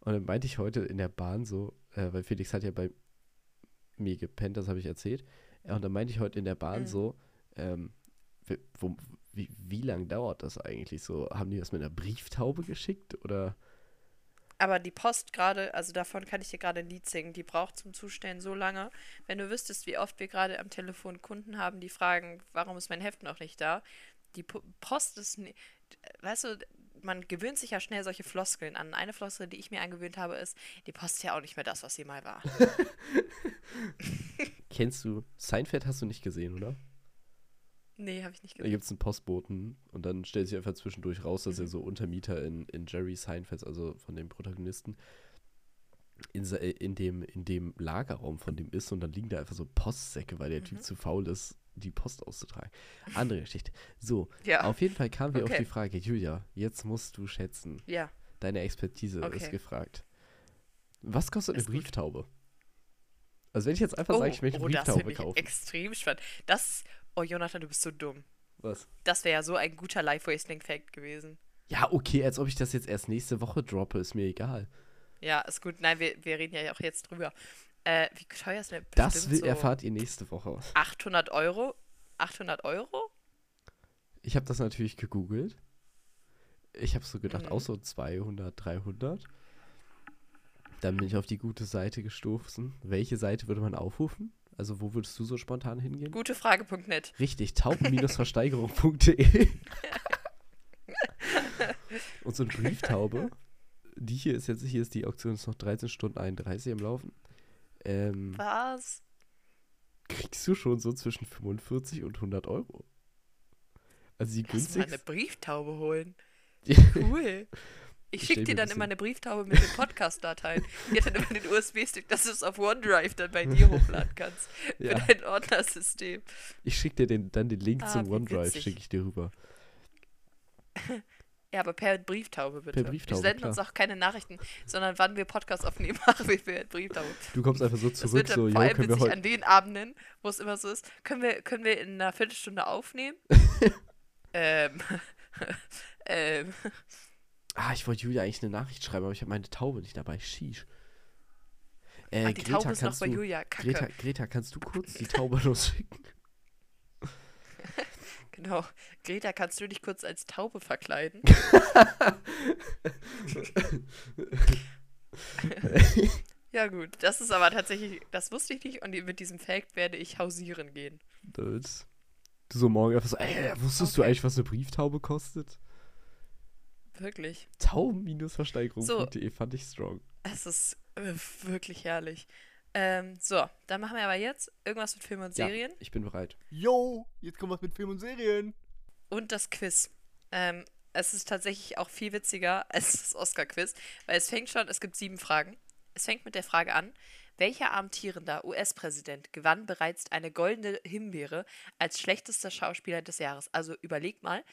Und dann meinte ich heute in der Bahn so, äh, weil Felix hat ja bei mir gepennt, das habe ich erzählt. Und dann meinte ich heute in der Bahn Mhm. so, ähm, wie, wo, wie, wie lang dauert das eigentlich so? Haben die das mit einer Brieftaube geschickt oder? Aber die Post gerade, also davon kann ich dir gerade ein Lied singen, die braucht zum Zustellen so lange. Wenn du wüsstest, wie oft wir gerade am Telefon Kunden haben, die fragen, warum ist mein Heft noch nicht da? Die Po- Post ist, weißt du, man gewöhnt sich ja schnell solche Floskeln an. Eine Floskel, die ich mir angewöhnt habe, ist, die Post ist ja auch nicht mehr das, was sie mal war. Kennst du, Seinfeld hast du nicht gesehen, oder? Nee, habe ich nicht Da gesehen. gibt es einen Postboten und dann stellt sich einfach zwischendurch raus, dass er Mhm. so Untermieter in, in Jerry Seinfeld, also von dem Protagonisten, in, in, dem, in dem Lagerraum von dem ist und dann liegen da einfach so Postsäcke, weil der Typ Mhm. zu faul ist, die Post auszutragen. Andere Geschichte. So, Ja, auf jeden Fall kamen wir auf Okay. die Frage, Julia, jetzt musst du schätzen. ja. Deine Expertise ist Okay. gefragt. Was kostet Ist eine gut. Brieftaube? Also wenn ich jetzt einfach Oh, sage, ich möchte eine oh das Brieftaube ich kaufen. extrem spannend. Das, oh Jonathan, du bist so dumm. Was? Das wäre ja so ein guter Life-Wasting-Fact gewesen. Ja, okay, als ob ich das jetzt erst nächste Woche droppe, ist mir egal. Ja, ist gut. Nein, wir, wir reden ja auch jetzt drüber. Äh, wie teuer ist denn Das will, so erfahrt ihr nächste Woche. 800 Euro? 800 Euro? Ich habe das natürlich gegoogelt. Ich habe so gedacht, Mhm. auch so 200, 300. Dann bin ich auf die gute Seite gestoßen. Welche Seite würde man aufrufen? Also wo würdest du so spontan hingehen? Gute Frage.net. Richtig, tauben-versteigerung.de. Und so eine Brieftaube. Die hier ist jetzt, hier ist die Auktion ist noch 13 Stunden 31 am Laufen. Ähm, Was? kriegst du schon so zwischen 45 und 100 Euro. Also die Lass mal eine günstigste. Brieftaube holen. Cool. Ich Ich schicke dir dann immer eine Brieftaube mit den Podcast-Dateien. Die hat dann immer den USB-Stick, dass du es auf OneDrive dann bei dir hochladen kannst. Für ja, dein Ordnersystem. ich schicke dir den, dann den Link Ah, zum OneDrive, schicke ich dir rüber. Ja, aber per Brieftaube bitte. Per Brieftaube, wir senden klar. uns auch keine Nachrichten, sondern wann wir Podcast aufnehmen, machen wir per Brieftaube. Du kommst einfach so zurück, so, vor jo, können wir heute. an den Abenden, wo es immer so ist. Können wir, können wir in einer Viertelstunde aufnehmen? ähm. ähm. Ah, ich wollte Julia eigentlich eine Nachricht schreiben, aber ich habe meine Taube nicht dabei. Sheesh. Äh, Ach, die Greta, Taube ist noch kannst bei du, Julia. Kacke. Greta, Greta, kannst du kurz die Taube losschicken? Genau. Greta, kannst du dich kurz als Taube verkleiden? ja, gut. Das ist aber tatsächlich, das wusste ich nicht und mit diesem Fact werde ich hausieren gehen. Das. Du so morgen einfach so, ey, wusstest du Okay. eigentlich, was eine Brieftaube kostet? Wirklich. Tauben-versteigerung.de fand ich strong. Es ist äh, wirklich herrlich. Ähm, so, dann machen wir aber jetzt irgendwas mit Film und Ja. Serien Ich bin bereit. Yo, jetzt kommt was mit Film und Serien. und das Quiz. Ähm, es ist tatsächlich auch viel witziger als das Oscar-Quiz, weil es fängt schon, es gibt sieben Fragen. Es fängt mit der Frage an, welcher amtierender US-Präsident gewann bereits eine goldene Himbeere als schlechtester Schauspieler des Jahres? Also überleg mal,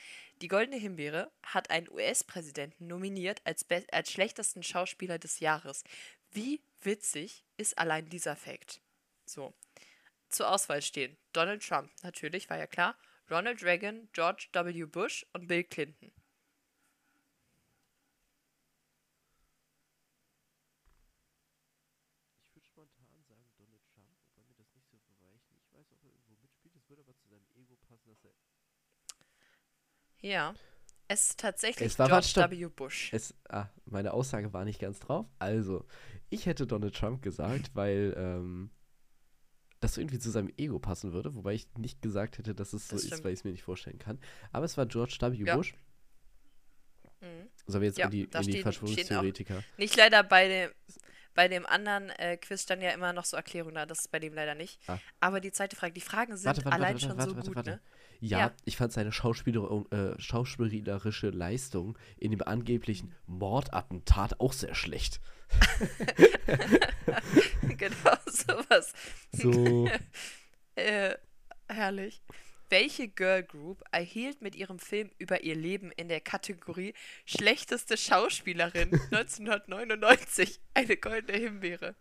die goldene Himbeere hat einen US-Präsidenten nominiert als, als schlechtesten Schauspieler des Jahres. Wie witzig ist allein dieser Fakt? So. Zur Auswahl stehen Donald Trump, natürlich, war ja klar, Ronald Reagan, George W. Bush und Bill Clinton. Ich würde spontan sagen Donald Trump, wobei mir das nicht so verweicht. Ich weiß, ob er irgendwo mitspielt. Es würde aber zu seinem Ego passen, dass er. Ja. Es ist tatsächlich Es war- George. W. Bush. Es, ah, meine Aussage war nicht ganz drauf. Also, ich hätte Donald Trump gesagt, weil ähm, das irgendwie zu seinem Ego passen würde, wobei ich nicht gesagt hätte, dass es so Das ist, stimmt. weil ich es mir nicht vorstellen kann. Aber es war George W. Ja. Bush. Mhm. Sollen wir jetzt Ja, in die, in die Verschwörungstheoretiker? Nicht leider bei dem, bei dem anderen äh, Quiz stand ja immer noch so Erklärung da, das ist bei dem leider nicht. Ah. Aber die zweite Frage, die Fragen sind Warte, warte, allein warte, schon so gut, ne? Ja, Ja. ich fand seine Schauspieler, äh, schauspielerische Leistung in dem angeblichen Mordattentat auch sehr schlecht. genau, sowas. So, Äh, herrlich. Welche Girl Group erhielt mit ihrem Film über ihr Leben in der Kategorie Schlechteste Schauspielerin 1999 eine goldene Himbeere?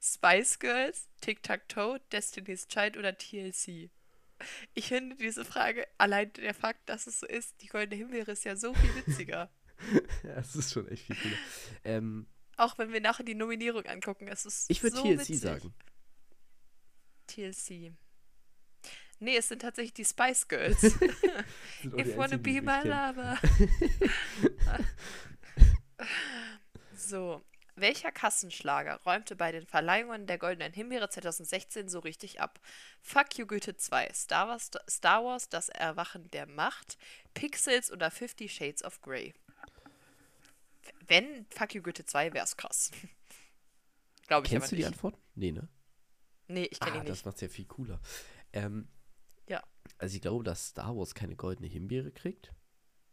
Spice Girls, Tic Tac Toe, Destiny's Child oder TLC? Ich finde diese Frage, allein der Fakt, dass es so ist, die goldene Himbeere ist ja so viel witziger. ja, es ist schon echt viel cooler. Ähm, Auch wenn wir nachher die Nominierung angucken, es ist ich würde so TLC witzig. sagen. TLC. Nee, es sind tatsächlich die Spice Girls. Die If wanna be die my lover. so, welcher Kassenschlager räumte bei den Verleihungen der Goldenen Himbeere 2016 so richtig ab? Fuck You Goethe 2, Star Wars, Star Wars Das Erwachen der Macht, Pixels oder Fifty Shades of Grey? Wenn Fuck You Goethe 2 wär's krass. Glaube ich Kennst aber du die nicht. Antwort? Nee, ne? Nee, ich kenne Ah, ihn das nicht. macht's ja viel cooler. Ähm. Also ich glaube, dass Star Wars keine goldene Himbeere kriegt.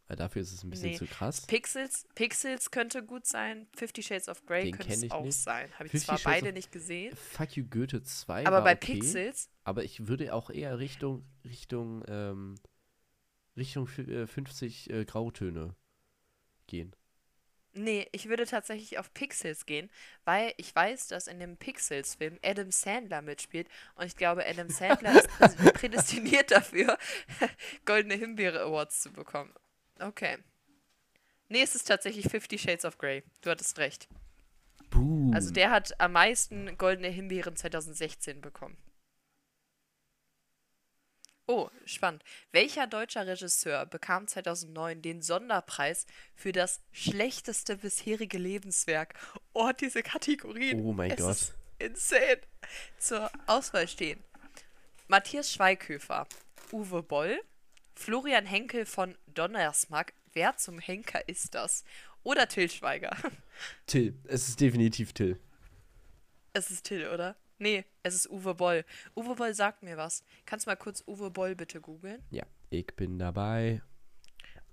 Weil dafür ist es ein bisschen Nee. zu krass. Pixels, Pixels könnte gut sein, Fifty Shades of Grey Den könnte es auch nicht. sein. Habe ich zwar Shades beide nicht gesehen, Fuck You Goethe 2 aber bei okay, Pixels, aber ich würde auch eher Richtung Richtung ähm, Richtung fü- äh, 50 äh, Grautöne gehen. Nee, ich würde tatsächlich auf Pixels gehen, weil ich weiß, dass in dem Pixels-Film Adam Sandler mitspielt und ich glaube, Adam Sandler ist prädestiniert dafür, Goldene Himbeere Awards zu bekommen. Okay. Nee, es ist tatsächlich Fifty Shades of Grey. Du hattest recht. Boom. Also der hat am meisten Goldene Himbeeren 2016 bekommen. Oh, spannend. Welcher deutscher Regisseur bekam 2009 den Sonderpreis für das schlechteste bisherige Lebenswerk? Oh, diese Kategorien. Oh mein es Gott. Ist insane. Zur Auswahl stehen Matthias Schweighöfer, Uwe Boll, Florian Henkel von Donnersmarck. Wer zum Henker ist das? Oder Till Schweiger. Till. Es ist definitiv Till. Es ist Till, oder? Nee, es ist Uwe Boll. Uwe Boll sagt mir was. Kannst du mal kurz Uwe Boll bitte googeln? Ja, ich bin dabei.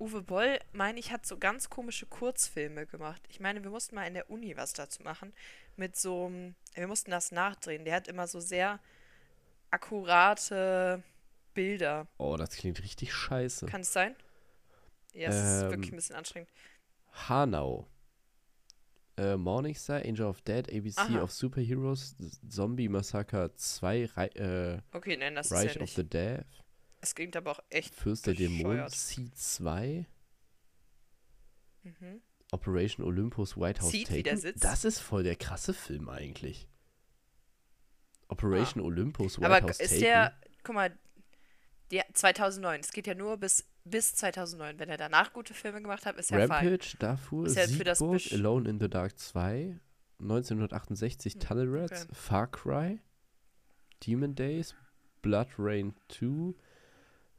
Uwe Boll, meine ich, hat so ganz komische Kurzfilme gemacht. Ich meine, wir mussten mal in der Uni was dazu machen. Mit so, einem- wir mussten das nachdrehen. Der hat immer so sehr akkurate Bilder. Oh, das klingt richtig scheiße. Kann es sein? Ja, es ist Ähm, wirklich ein bisschen anstrengend. Hanau. Äh, Morningstar, Angel of Dead, ABC Aha. of Superheroes, Zombie Massacre 2, Rei äh, Okay, nein, das Reich ist ja of the Dead, Es klingt aber auch echt. Fürst der Dämonen, bescheuert. Seed 2, Mhm. Operation Olympus, White House der Taken. Das ist voll der krasse Film eigentlich. Operation Olympus, White Ah. Aber House ist Taken. der, guck mal, der 2009, es geht ja nur bis, bis 2009. Wenn er danach gute Filme gemacht hat, ist fein. Rampage, Darfur, Ist ja für das Siegburg, Alone in the Dark 2, 1968 Hm, Tunnel Rats, okay. Far Cry, Demon Days, Blood Rain 2,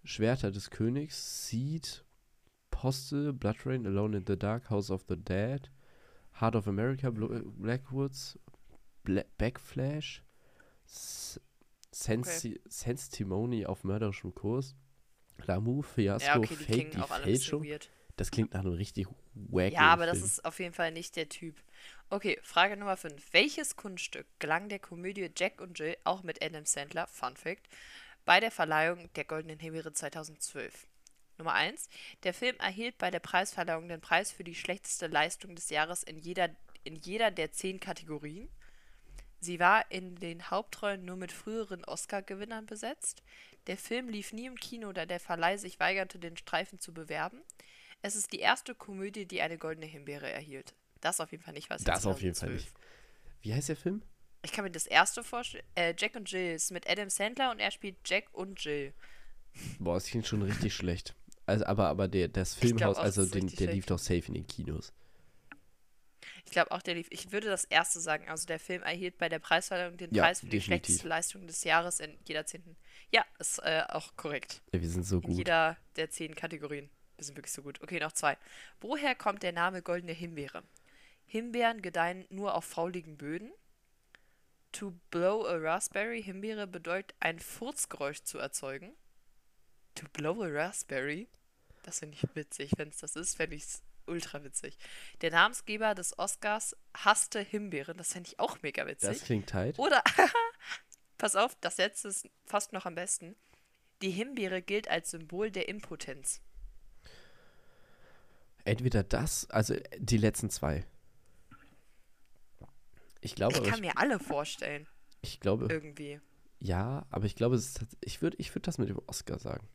Schwerter des Königs, Seed, Postel, Blood Rain, Alone in the Dark, House of the Dead, Heart of America, Blo Blackwoods, Bla Backflash, S Sensi Senstimony auf mörderischem Kurs, L'amour, Fiasco, Ja, okay, die Fake, die bisschen Fälschung. Das klingt nach einem richtig wacky Ja, aber das Film. ist auf jeden Fall nicht der Typ. Okay, Frage Nummer 5. Welches Kunststück gelang der Komödie Jack und Jill, auch mit Adam Sandler, Fun Fact, bei der Verleihung der Goldenen Himbeere 2012? Nummer 1. Der Film erhielt bei der Preisverleihung den Preis für die schlechteste Leistung des Jahres in jeder, in jeder der zehn Kategorien. Sie war in den Hauptrollen nur mit früheren Oscar-Gewinnern besetzt. Der Film lief nie im Kino, da der Verleih sich weigerte, den Streifen zu bewerben. Es ist die erste Komödie, die eine goldene Himbeere erhielt. Das auf jeden Fall nicht, was Das auf jeden Fall 2012. nicht. Wie heißt der Film? Ich kann mir das erste vorstellen. Äh, Jack und Jill ist mit Adam Sandler und er spielt Jack und Jill. Boah, es klingt schon richtig schlecht. Also, aber, aber der, das glaub Filmhaus, auch, also das den, der lief schlecht. doch safe in den Kinos. Ich glaube auch, der lief. Ich würde das erste sagen. Also der Film erhielt bei der Preisverleihung den Ja, Preis für die definitiv. schlechteste Leistung des Jahres in jeder zehnten. Ja, ist äh, auch korrekt. Ja, wir sind so In gut. jeder der zehn Kategorien. Wir sind wirklich so gut. Okay, noch zwei. Woher kommt der Name goldene Himbeere? Himbeeren gedeihen nur auf fauligen Böden. To blow a raspberry, Himbeere bedeutet ein Furzgeräusch zu erzeugen. To blow a raspberry? Das finde ich witzig. Wenn es das ist, fände ich es ultra witzig. Der Namensgeber des Oscars hasste Himbeeren. Das fände ich auch mega witzig. Das klingt tight. Oder, pass auf, das letzte ist fast noch am besten. Die Himbeere gilt als Symbol der Impotenz. Entweder das, also äh, die letzten zwei. Ich glaube, Ich kann ich, mir alle vorstellen, ich glaube, irgendwie. ja, aber ich glaube, es ist, ich würde ich würd das mit dem Oscar sagen.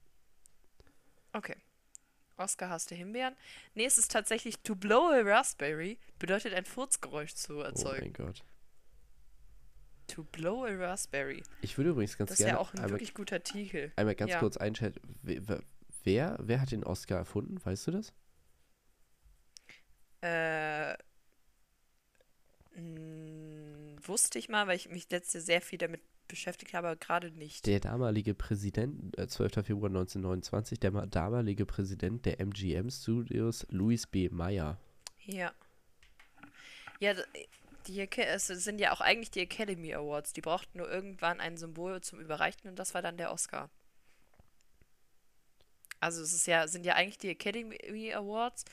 Okay. Oscar hasste Himbeeren. Nee, es ist tatsächlich to blow a raspberry bedeutet ein Furzgeräusch zu Oh mein erzeugen. Gott. to blow a raspberry. Ich würde übrigens ganz Das ist gerne ja auch ein einmal, wirklich guter Titel. einmal ganz ja. kurz einschätzen. Wer, wer, wer hat den Oscar erfunden? Weißt du das? Äh, mh, wusste ich mal, weil ich mich letzte sehr viel damit beschäftigt habe, aber gerade nicht. Der damalige Präsident, äh, 12. Februar 1929, der ma- damalige Präsident der MGM Studios, Louis B. Mayer. Ja. Ja, die, es sind ja auch eigentlich die Academy Awards. Die brauchten nur irgendwann ein Symbol zum Überreichen und das war dann der Oscar. Also es ist ja, sind ja eigentlich die Academy Awards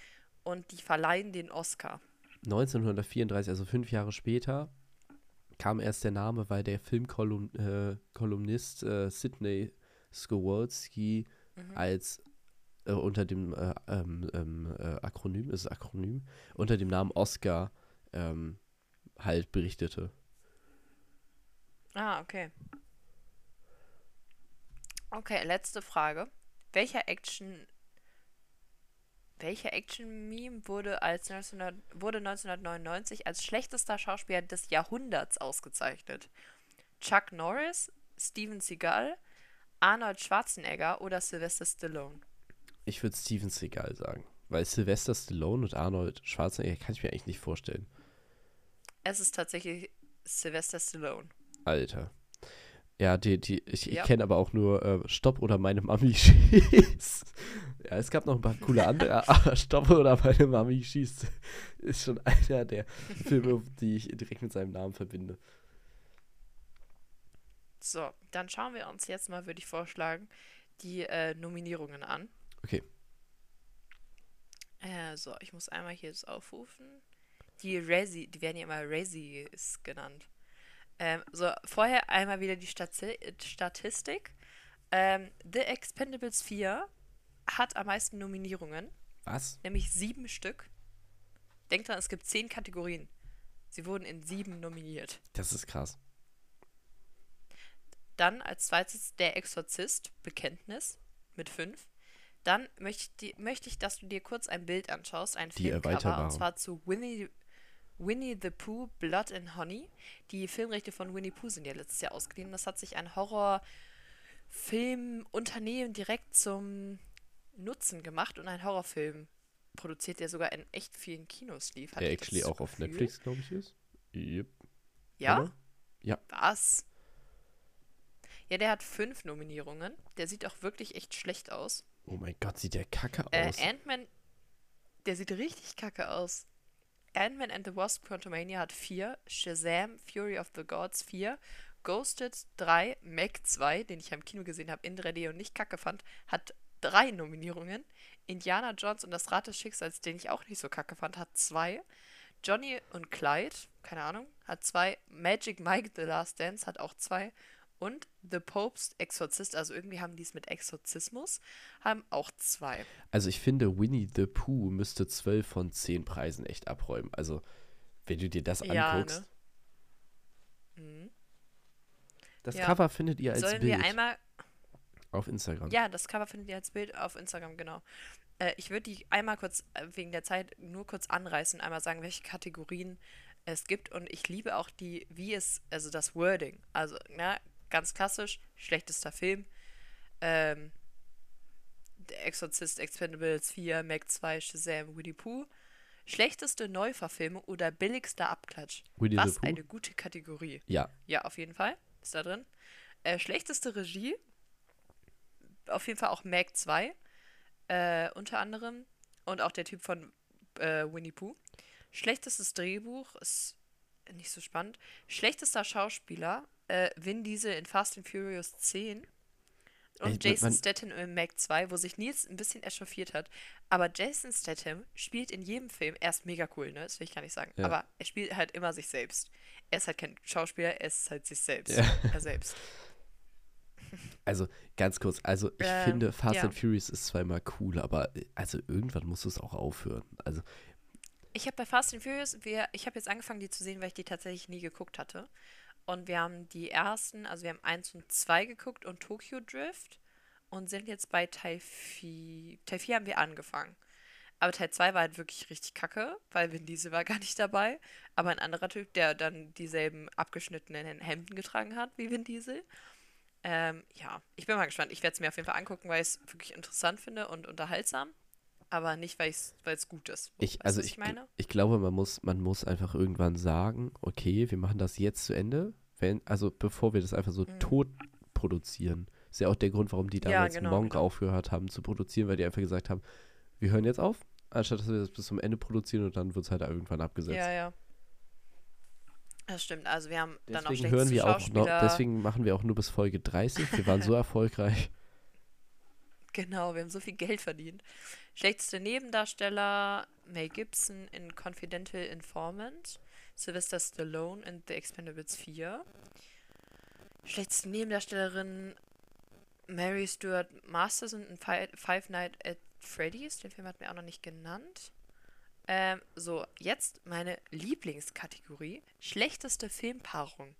und die verleihen den Oscar. 1934, also fünf Jahre später, kam erst der Name, weil der Filmkolumnist äh, äh, Sidney Skowalski Mhm. als äh, unter dem äh, ähm, ähm, äh, Akronym, ist es Akronym, unter dem Namen Oscar ähm, halt berichtete. Ah, okay. Okay, letzte Frage. Welcher Action welcher Action-Meme wurde, als 1900, wurde 1999 als schlechtester Schauspieler des Jahrhunderts ausgezeichnet? Chuck Norris, Steven Seagal, Arnold Schwarzenegger oder Sylvester Stallone? Ich würde Steven Seagal sagen, weil Sylvester Stallone und Arnold Schwarzenegger kann ich mir eigentlich nicht vorstellen. Es ist tatsächlich Sylvester Stallone. Alter. Ja, die, die, ich, ich Ja. kenne aber auch nur äh, Stopp oder meine Mami schießt. Ja, es gab noch ein paar coole andere, aber Stopp oder meine Mami schießt ist schon einer der Filme, die ich direkt mit seinem Namen verbinde. So, dann schauen wir uns jetzt mal, würde ich vorschlagen, die äh, Nominierungen an. Okay. Äh, so, ich muss einmal hier das aufrufen. Die Razzie, die werden ja immer Razzies genannt. Ähm, so, vorher einmal wieder die Stati Statistik. Ähm, The Expendables 4 hat am meisten Nominierungen. Was? nämlich sieben Stück. Denkt dran, es gibt zehn Kategorien. Sie wurden in sieben nominiert. Das ist krass. Dann als zweites Der Exorzist, Bekenntnis, mit fünf. Dann möchte möchte ich, dass du dir kurz ein Bild anschaust, ein Die Filmcover, und zwar zu Winnie, Winnie the Pooh, Blood and Honey. Die Filmrechte von Winnie Pooh sind ja letztes Jahr ausgeliehen. Das hat sich ein Horrorfilmunternehmen direkt zum Nutzen gemacht und einen Horrorfilm produziert, der sogar in echt vielen Kinos lief. hatte Der actually auch auf Gefühl. Netflix, glaube ich, ist. Yep. Ja? oder? Was? Ja, der hat fünf Nominierungen. Der sieht auch wirklich echt schlecht aus. Oh mein Gott, sieht der kacke Äh, aus. Ant-Man, der sieht richtig kacke aus. Ant-Man and the Wasp Quantumania hat vier, Shazam, Fury of the Gods vier, Ghosted drei, Meg 2, den ich ja im Kino gesehen habe, in 3D und nicht kacke fand, hat drei Nominierungen. Indiana Jones und das Rad des Schicksals, den ich auch nicht so kacke fand, hat zwei. Johnny und Clyde, keine Ahnung, hat zwei. Magic Mike The Last Dance hat auch zwei. Und The Pope's Exorzist, also irgendwie haben die es mit Exorzismus, haben auch zwei. Also ich finde, Winnie the Pooh müsste 12 von 10 Preisen echt abräumen. Also, wenn du dir das Ja, anguckst. ne? Mhm. Das Ja. Cover findet ihr als Sollen Bild wir einmal. Auf Instagram. Ja, das Cover findet ihr als Bild auf Instagram, genau. Äh, ich würde die einmal kurz, äh, wegen der Zeit, nur kurz anreißen, einmal sagen, welche Kategorien es gibt. Und ich liebe auch die, wie es, also das Wording. Also, na, ganz klassisch, schlechtester Film. Ähm, Der Exorzist, Expendables 4, Mac 2, Shazam, Winnie Pooh. Schlechteste Neuverfilmung oder billigster Abklatsch. Winnie Was eine gute Kategorie. Ja, Ja, auf jeden Fall. Ist da drin. Äh, schlechteste Regie. Auf jeden Fall auch Meg 2. Äh, unter anderem. Und auch der Typ von äh, Winnie Pooh. Schlechtestes Drehbuch ist nicht so spannend. Schlechtester Schauspieler. Äh, Vin Diesel in Fast and Furious 10. Und Ey, Jason Statham in Meg 2, wo sich Nils ein bisschen echauffiert hat. Aber Jason Statham spielt in jedem Film, er ist mega cool, ne? Das will ich gar nicht sagen. Ja. Aber er spielt halt immer sich selbst. Er ist halt kein Schauspieler, er ist halt sich selbst. Ja. Er selbst. also ganz kurz. Also ich Ähm, finde, Fast ja. and Furious ist zweimal cool, aber äh, also irgendwann muss es auch aufhören. Also Ich habe bei Fast and Furious, wir, ich habe jetzt angefangen, die zu sehen, weil ich die tatsächlich nie geguckt hatte. Und wir haben die ersten, also wir haben 1 und 2 geguckt und Tokyo Drift und sind jetzt bei Teil 4. Teil 4 haben wir angefangen. Aber Teil 2 war halt wirklich richtig kacke, weil Vin Diesel war gar nicht dabei. Aber ein anderer Typ, der dann dieselben abgeschnittenen Hemden getragen hat wie Vin Diesel. Ähm, ja, ich bin mal gespannt. Ich werde es mir auf jeden Fall angucken, weil ich es wirklich interessant finde und unterhaltsam. Aber nicht, weil es gut ist. ich, Weißt also ich, ich meine? ich glaube, man muss, man muss einfach irgendwann sagen, okay, wir machen das jetzt zu Ende. Wenn, also bevor wir das einfach so Mhm. tot produzieren. Ist ja auch der Grund, warum die Ja, damals genau, Monk genau. aufgehört haben zu produzieren, weil die einfach gesagt haben, wir hören jetzt auf, anstatt dass wir das bis zum Ende produzieren und dann wird es halt irgendwann abgesetzt. Ja, ja. Das stimmt. Also wir haben dann auch Deswegen hören wir auch noch, deswegen machen wir auch nur bis Folge 30. Wir waren so erfolgreich. Genau, wir haben so viel Geld verdient. Schlechteste Nebendarsteller, Mel Gibson in Confidential Informant, Sylvester Stallone in The Expendables 4. Schlechteste Nebendarstellerin, Mary Stuart Masterson in Fi Five Nights at Freddy's. Den Film hat mir auch noch nicht genannt. Ähm, so, jetzt meine Lieblingskategorie. Schlechteste Filmpaarung.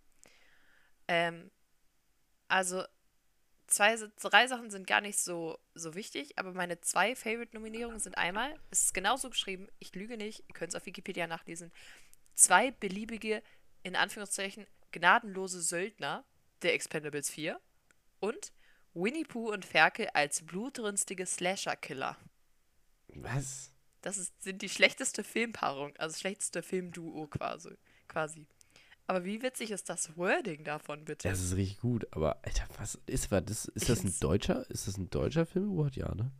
Ähm, also, zwei, drei Sachen sind gar nicht so, so wichtig, aber meine zwei Favorite-Nominierungen sind einmal, es ist genauso geschrieben, ich lüge nicht, ihr könnt es auf Wikipedia nachlesen, zwei beliebige, in Anführungszeichen, gnadenlose Söldner der Expendables 4 und Winnie Pooh und Ferkel als blutrünstige Slasher-Killer. Was? Das ist, sind die schlechteste Filmpaarung, also schlechteste Filmduo quasi. quasi. Aber wie witzig ist das Wording davon, bitte? Das ist richtig gut, aber Alter, was ist war das? Ist Ich das ein deutscher? Ist das ein deutscher Film Award? Ja, ne?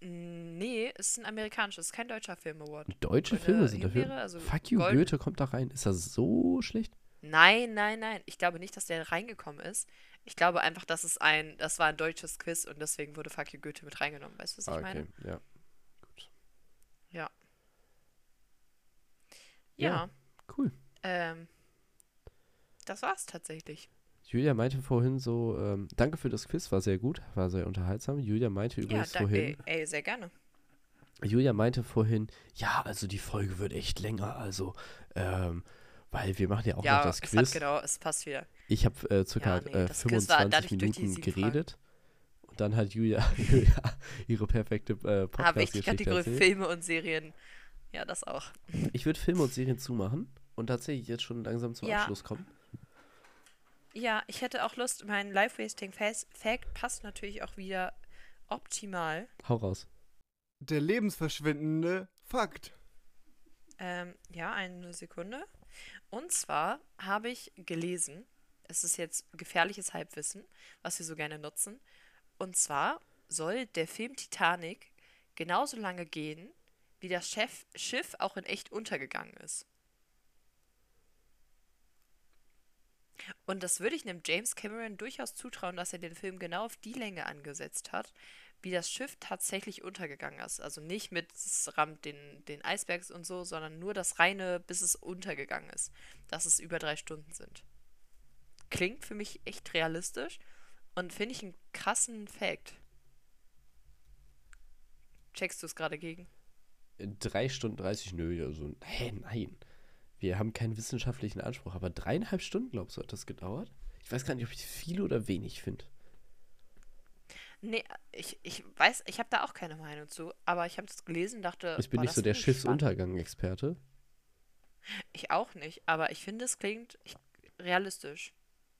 Nee, es ist ein amerikanischer, es ist kein deutscher Film Award. Deutsche Oder Filme sind dafür. Also Fuck you, Gold- Goethe kommt da rein. Ist das so schlecht? Nein, nein, nein. Ich glaube nicht, dass der reingekommen ist. Ich glaube einfach, dass es ein, das war ein deutsches Quiz und deswegen wurde Fuck you Goethe mit reingenommen. Weißt du, was ich Ah, meine? ja. Ja. Ja. Ja. Cool. Ähm, das war's tatsächlich. Julia meinte vorhin so, ähm, danke für das Quiz, war sehr gut, war sehr unterhaltsam. Julia meinte Ja, übrigens danke. vorhin, Ey, ey, sehr gerne. Julia meinte vorhin, ja, also die Folge wird echt länger, also, ähm, weil wir machen ja auch ja, noch das Quiz. hat genau, es passt wieder. Ich habe äh, circa Ja, nee, äh, das Quiz war 25 dadurch durch die Minuten geredet. Und dann hat Julia, Julia ihre perfekte äh, Habe ich die Kategorie erzählt. Filme und Serien. Ja, das auch. Ich würde Filme und Serien zumachen und tatsächlich jetzt schon langsam zum Ja. Abschluss kommen. Ja, ich hätte auch Lust, mein Life-Wasting-Fact passt natürlich auch wieder optimal. Hau raus. Der lebensverschwendende Fakt. Ähm, ja, eine Sekunde. Und zwar habe ich gelesen, es ist jetzt gefährliches Halbwissen, was wir so gerne nutzen. Und zwar soll der Film Titanic genauso lange gehen, wie das Chef Schiff auch in echt untergegangen ist. Und das würde ich einem James Cameron durchaus zutrauen, dass er den Film genau auf die Länge angesetzt hat, wie das Schiff tatsächlich untergegangen ist. Also nicht mit es rammt den, den Eisbergs und so, sondern nur das reine, bis es untergegangen ist. Dass es über drei Stunden sind. Klingt für mich echt realistisch und finde ich einen krassen Fact. Checkst du es gerade gegen? Drei Stunden 30, nö, also, hä, nein. Wir haben keinen wissenschaftlichen Anspruch, aber dreieinhalb Stunden, glaubst du, hat das gedauert? Ich weiß gar nicht, ob ich viel oder wenig finde. Nee, ich, ich weiß, ich habe da auch keine Meinung zu, aber ich habe das gelesen und dachte, Ich bin nicht so der. Schiffsuntergang-Experte. Ich auch nicht, aber ich finde, es klingt realistisch.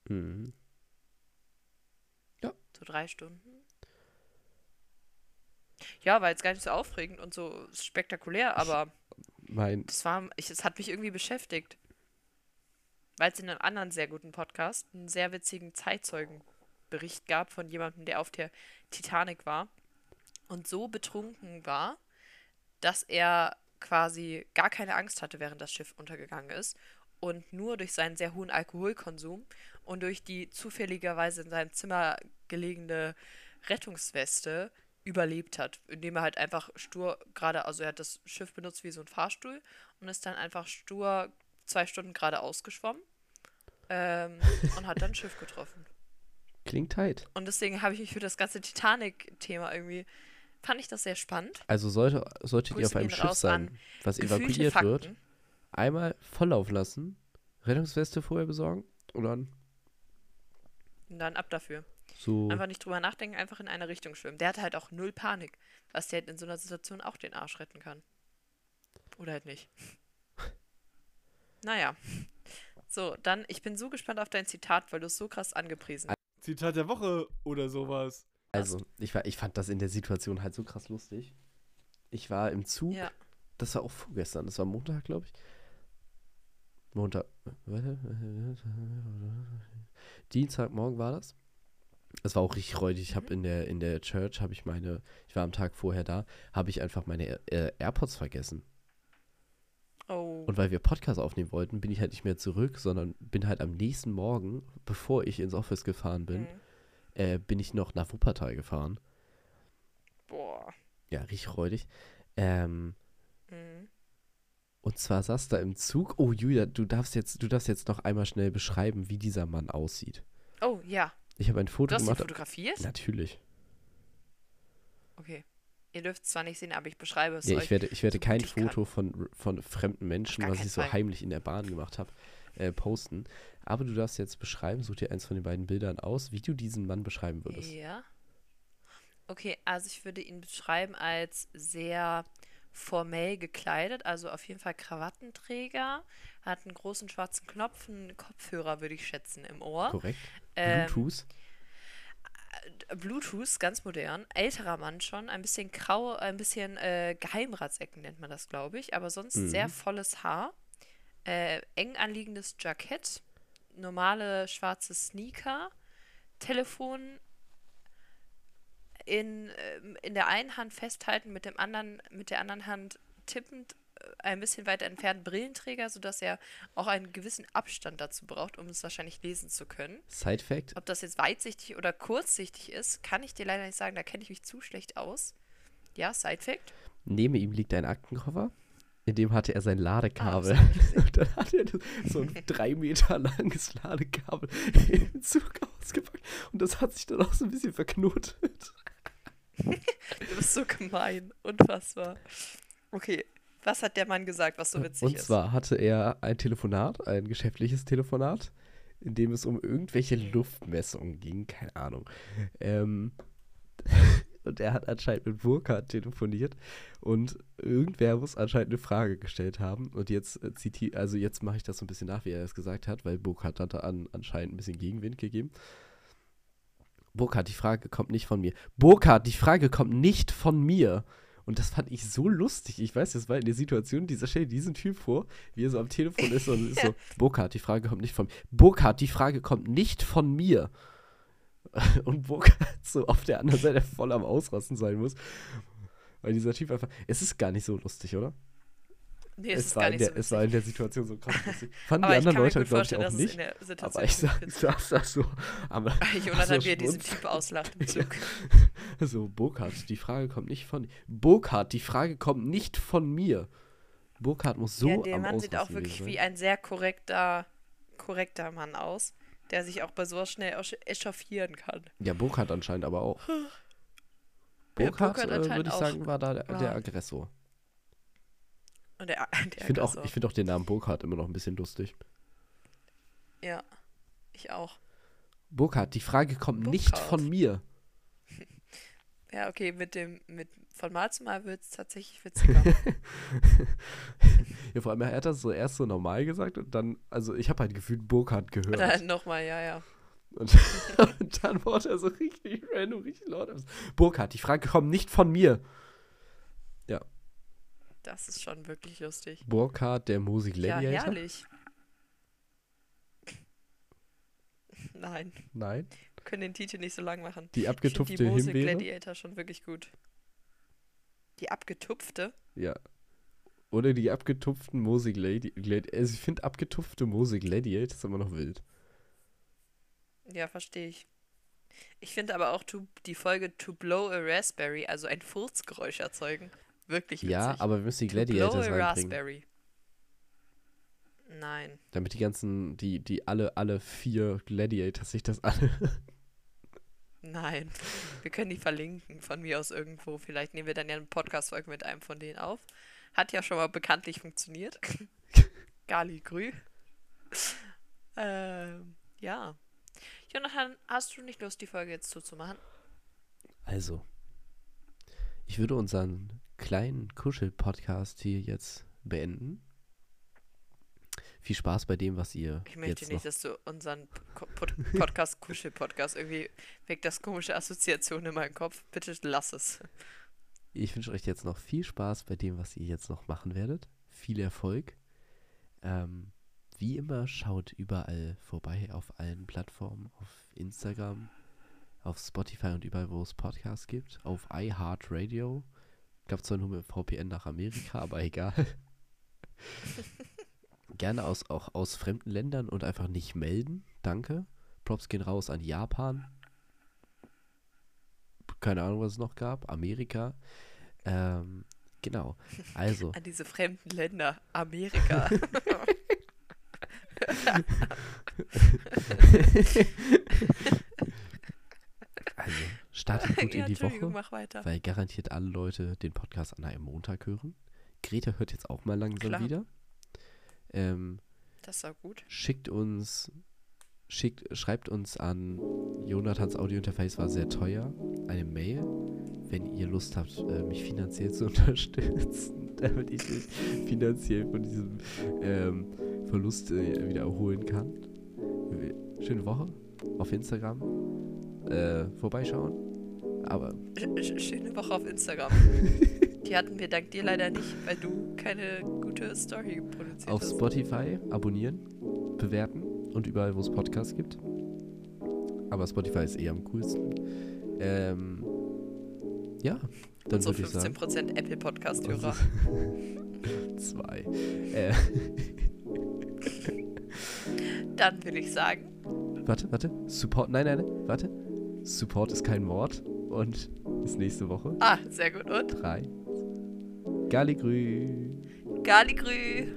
Mhm. So drei Stunden. Ja, war jetzt gar nicht so aufregend und so spektakulär, aber Mein, das war, ich, es hat mich irgendwie beschäftigt. Weil es in einem anderen sehr guten Podcast einen sehr witzigen Zeitzeugenbericht gab von jemandem, der auf der Titanic war und so betrunken war, dass er quasi gar keine Angst hatte, während das Schiff untergegangen ist und nur durch seinen sehr hohen Alkoholkonsum und durch die zufälligerweise in seinem Zimmer gelegene Rettungsweste überlebt hat, indem er halt einfach stur gerade, also er hat das Schiff benutzt wie so ein Fahrstuhl und ist dann einfach stur zwei Stunden geradeaus geschwommen ähm, und hat dann ein Schiff getroffen. klingt tight. Und deswegen habe ich mich für das ganze Titanic-Thema irgendwie, fand ich das sehr spannend. Also sollte, solltet ihr auf einem Schiff sein, was evakuiert Fakten. wird, einmal volllaufen lassen, Rettungsweste vorher besorgen und dann Und dann ab dafür. so. Einfach nicht drüber nachdenken, einfach in eine Richtung schwimmen. Der hatte halt auch null Panik, was der halt in so einer Situation auch den Arsch retten kann. Oder halt nicht. Naja. So, dann, ich bin so gespannt auf dein Zitat, weil du es so krass angepriesen hast. Zitat der Woche oder sowas. Also, ich, war, ich fand das in der Situation halt so krass lustig. Ich war im Zug, Ja. das war auch vorgestern, das war Montag, glaube ich. Montag. Dienstagmorgen war das. Es war auch richtig räudig. Ich habe in der, in der Church, habe ich meine, ich war am Tag vorher da, habe ich einfach meine äh, AirPods vergessen. Oh. Und weil wir Podcast aufnehmen wollten, bin ich halt nicht mehr zurück, sondern bin halt am nächsten Morgen, bevor ich ins Office gefahren bin, Mhm. äh, bin ich noch nach Wuppertal gefahren. Boah. Ja, richtig räudig. Ähm, Mhm. Und zwar saß da im Zug. Oh, Julia, du darfst jetzt, du darfst jetzt noch einmal schnell beschreiben, wie dieser Mann aussieht. Oh, ja. Ich habe ein Du Foto hast ihn gemacht. fotografiert? Natürlich. Okay. Ihr dürft es zwar nicht sehen, aber ich beschreibe es Ja, euch. ich werde, ich werde kein ich kann. Foto von, von fremden Menschen, was ich so Fall. heimlich in der Bahn gemacht habe, äh, posten. Aber du darfst jetzt beschreiben, such dir eins von den beiden Bildern aus, wie du diesen Mann beschreiben würdest. Ja. Okay, also ich würde ihn beschreiben als sehr formell gekleidet, also auf jeden Fall Krawattenträger, hat einen großen schwarzen Knopf, einen Kopfhörer, würde ich schätzen, im Ohr. Korrekt? Ähm, Bluetooth? Bluetooth, ganz modern. Älterer Mann schon, ein bisschen grau, ein bisschen äh, Geheimratsecken nennt man das, glaube ich, aber sonst Mhm. sehr volles Haar. Äh, eng anliegendes Jackett, normale schwarze Sneaker, Telefon in, ähm, in der einen Hand festhalten, mit dem anderen, mit der anderen Hand tippend, äh, ein bisschen weiter entfernt Brillenträger, sodass er auch einen gewissen Abstand dazu braucht, um es wahrscheinlich lesen zu können. Side Fact? Ob das jetzt weitsichtig oder kurzsichtig ist, kann ich dir leider nicht sagen. Da kenne ich mich zu schlecht aus. Ja, Side Fact. Neben ihm liegt ein Aktenkoffer. In dem hatte er sein Ladekabel. Ah. Und dann hat er so ein drei Meter langes Ladekabel im Zug ausgepackt. Und das hat sich dann auch so ein bisschen verknotet. Du bist so gemein. Unfassbar. Okay, was hat der Mann gesagt, was so witzig Und ist? zwar hatte er ein Telefonat, ein geschäftliches Telefonat, in dem es um irgendwelche Luftmessungen ging, keine Ahnung. Ähm, und er hat anscheinend mit Burkhardt telefoniert und irgendwer muss anscheinend eine Frage gestellt haben. Und jetzt äh, zitiere, also jetzt mache ich das so ein bisschen nach, wie er es gesagt hat, weil Burkhardt hat da an, anscheinend ein bisschen Gegenwind gegeben. Burkhardt, die Frage kommt nicht von mir. Burkhardt, die Frage kommt nicht von mir. Und das fand ich so lustig. Ich weiß, das war in der Situation, dieser stell dir diesen Typ vor, wie er so am Telefon ist und ist so, Burkhardt, die Frage kommt nicht von mir. Burkhardt, die Frage kommt nicht von mir. Und Burkhardt so auf der anderen Seite voll am Ausrasten sein muss. Weil dieser Typ einfach, es ist gar nicht so lustig, oder? Nee, es, ist war gar in nicht der, so es war in der Situation so krass lustig. Fanden Aber die ich anderen Leute, glaube ich, auch es nicht. in der Aber ich sa witzig ist. saß da so am, Jonathan, so wie er diesen. Typ auslacht im Zug. So, Burkhardt, die Frage kommt nicht von Burkhardt, die Frage kommt nicht von mir. Burkhardt muss so ja, der am Mann sieht auch Ausrasten wirklich gewesen wie sein. ein sehr korrekter, korrekter Mann aus, der sich auch bei sowas schnell echauffieren kann. Ja, Burkhardt anscheinend aber auch. Ja, Burkhardt, Burkhardt äh, würde ich auch. sagen, war da der, der. Aggressor. Und der, der Ich finde auch, ich find auch den Namen Burkhardt immer noch ein bisschen lustig. Ja, ich auch. Burkhardt, die Frage kommt nicht Burkhardt. von mir. Ja, okay, mit dem, mit von Mal zu Mal wird es tatsächlich witziger. ja, vor allem, er hat das so erst so normal gesagt und dann, also ich habe halt gefühlt Burkhardt gehört. Oder nochmal, ja, ja. Und, und dann wurde er so richtig random, richtig laut. Burkhardt, die Frage kommt nicht von mir. Das ist schon wirklich lustig. Burkhardt, der Musik Ja, Gladiator? herrlich. Nein, Nein. wir können den Titel nicht so lang machen. Die Ich abgetupfte die Mose Himbeere? Gladiator schon wirklich gut. Die abgetupfte? Ja. Oder die abgetupften Mose Gladi Gladi Also ich finde abgetupfte Mose Gladiator ist immer noch wild. Ja, verstehe ich. Ich finde aber auch to, die Folge To Blow a Raspberry, also ein Furzgeräusch erzeugen, wirklich witzig. Ja, aber wir müssen die Gladiators reinbringen. Raspberry. Nein. Damit die ganzen, die, die alle, alle vier Gladiators sich das alle. Nein. Wir können die verlinken von mir aus irgendwo. Vielleicht nehmen wir dann ja eine Podcast-Folge mit einem von denen auf. Hat ja schon mal bekanntlich funktioniert. Gali Grü. ähm, ja. Jonathan, hast du nicht Lust, die Folge jetzt zuzumachen? Also. Ich würde unseren kleinen Kuschel-Podcast hier jetzt beenden. Viel Spaß bei dem, was ihr Ich möchte jetzt nicht, noch dass du unseren Pod Podcast Kuschel-Podcast irgendwie weckt das komische Assoziation in meinem Kopf. Bitte lass es. Ich wünsche euch jetzt noch viel Spaß bei dem, was ihr jetzt noch machen werdet. Viel Erfolg. Ähm, wie immer, schaut überall vorbei auf allen Plattformen, auf Instagram, auf Spotify und überall, wo es Podcasts gibt, auf iHeartRadio. Ich glaube zwar nur mit VPN nach Amerika, aber egal. Gerne aus, auch aus fremden Ländern und einfach nicht melden. Danke. Props gehen raus an Japan. Keine Ahnung, was es noch gab. Amerika. Ähm, genau. Also, An diese fremden Länder. Amerika. also startet gut ja, in die Woche, mach weiter. weil garantiert alle Leute den Podcast an einem Montag hören. Greta hört jetzt auch mal langsam Klar. wieder. Ähm, Das war gut. schickt uns, schickt, schreibt uns an Jonathans Audiointerface war sehr teuer. Eine Mail, wenn ihr Lust habt, äh, mich finanziell zu unterstützen, damit ich mich finanziell von diesem ähm, Verlust äh, wieder erholen kann. Schöne Woche auf Instagram. Äh, vorbeischauen. Aber Sch sch schöne Woche auf Instagram. Die hatten wir dank dir leider nicht, weil du keine gute Story produziert auf hast. Spotify abonnieren, bewerten und überall, wo es Podcasts gibt. Aber Spotify ist eher am coolsten. Ähm, ja, dann so würde ich sagen. 15% Apple Podcast-Hörer. Zwei. Äh, Dann würde ich sagen, warte, warte. Support. Nein, nein, nein. Warte. Support ist kein Wort. Und bis nächste Woche. ah, sehr gut. Und Drei. Galligrü. Galigrü.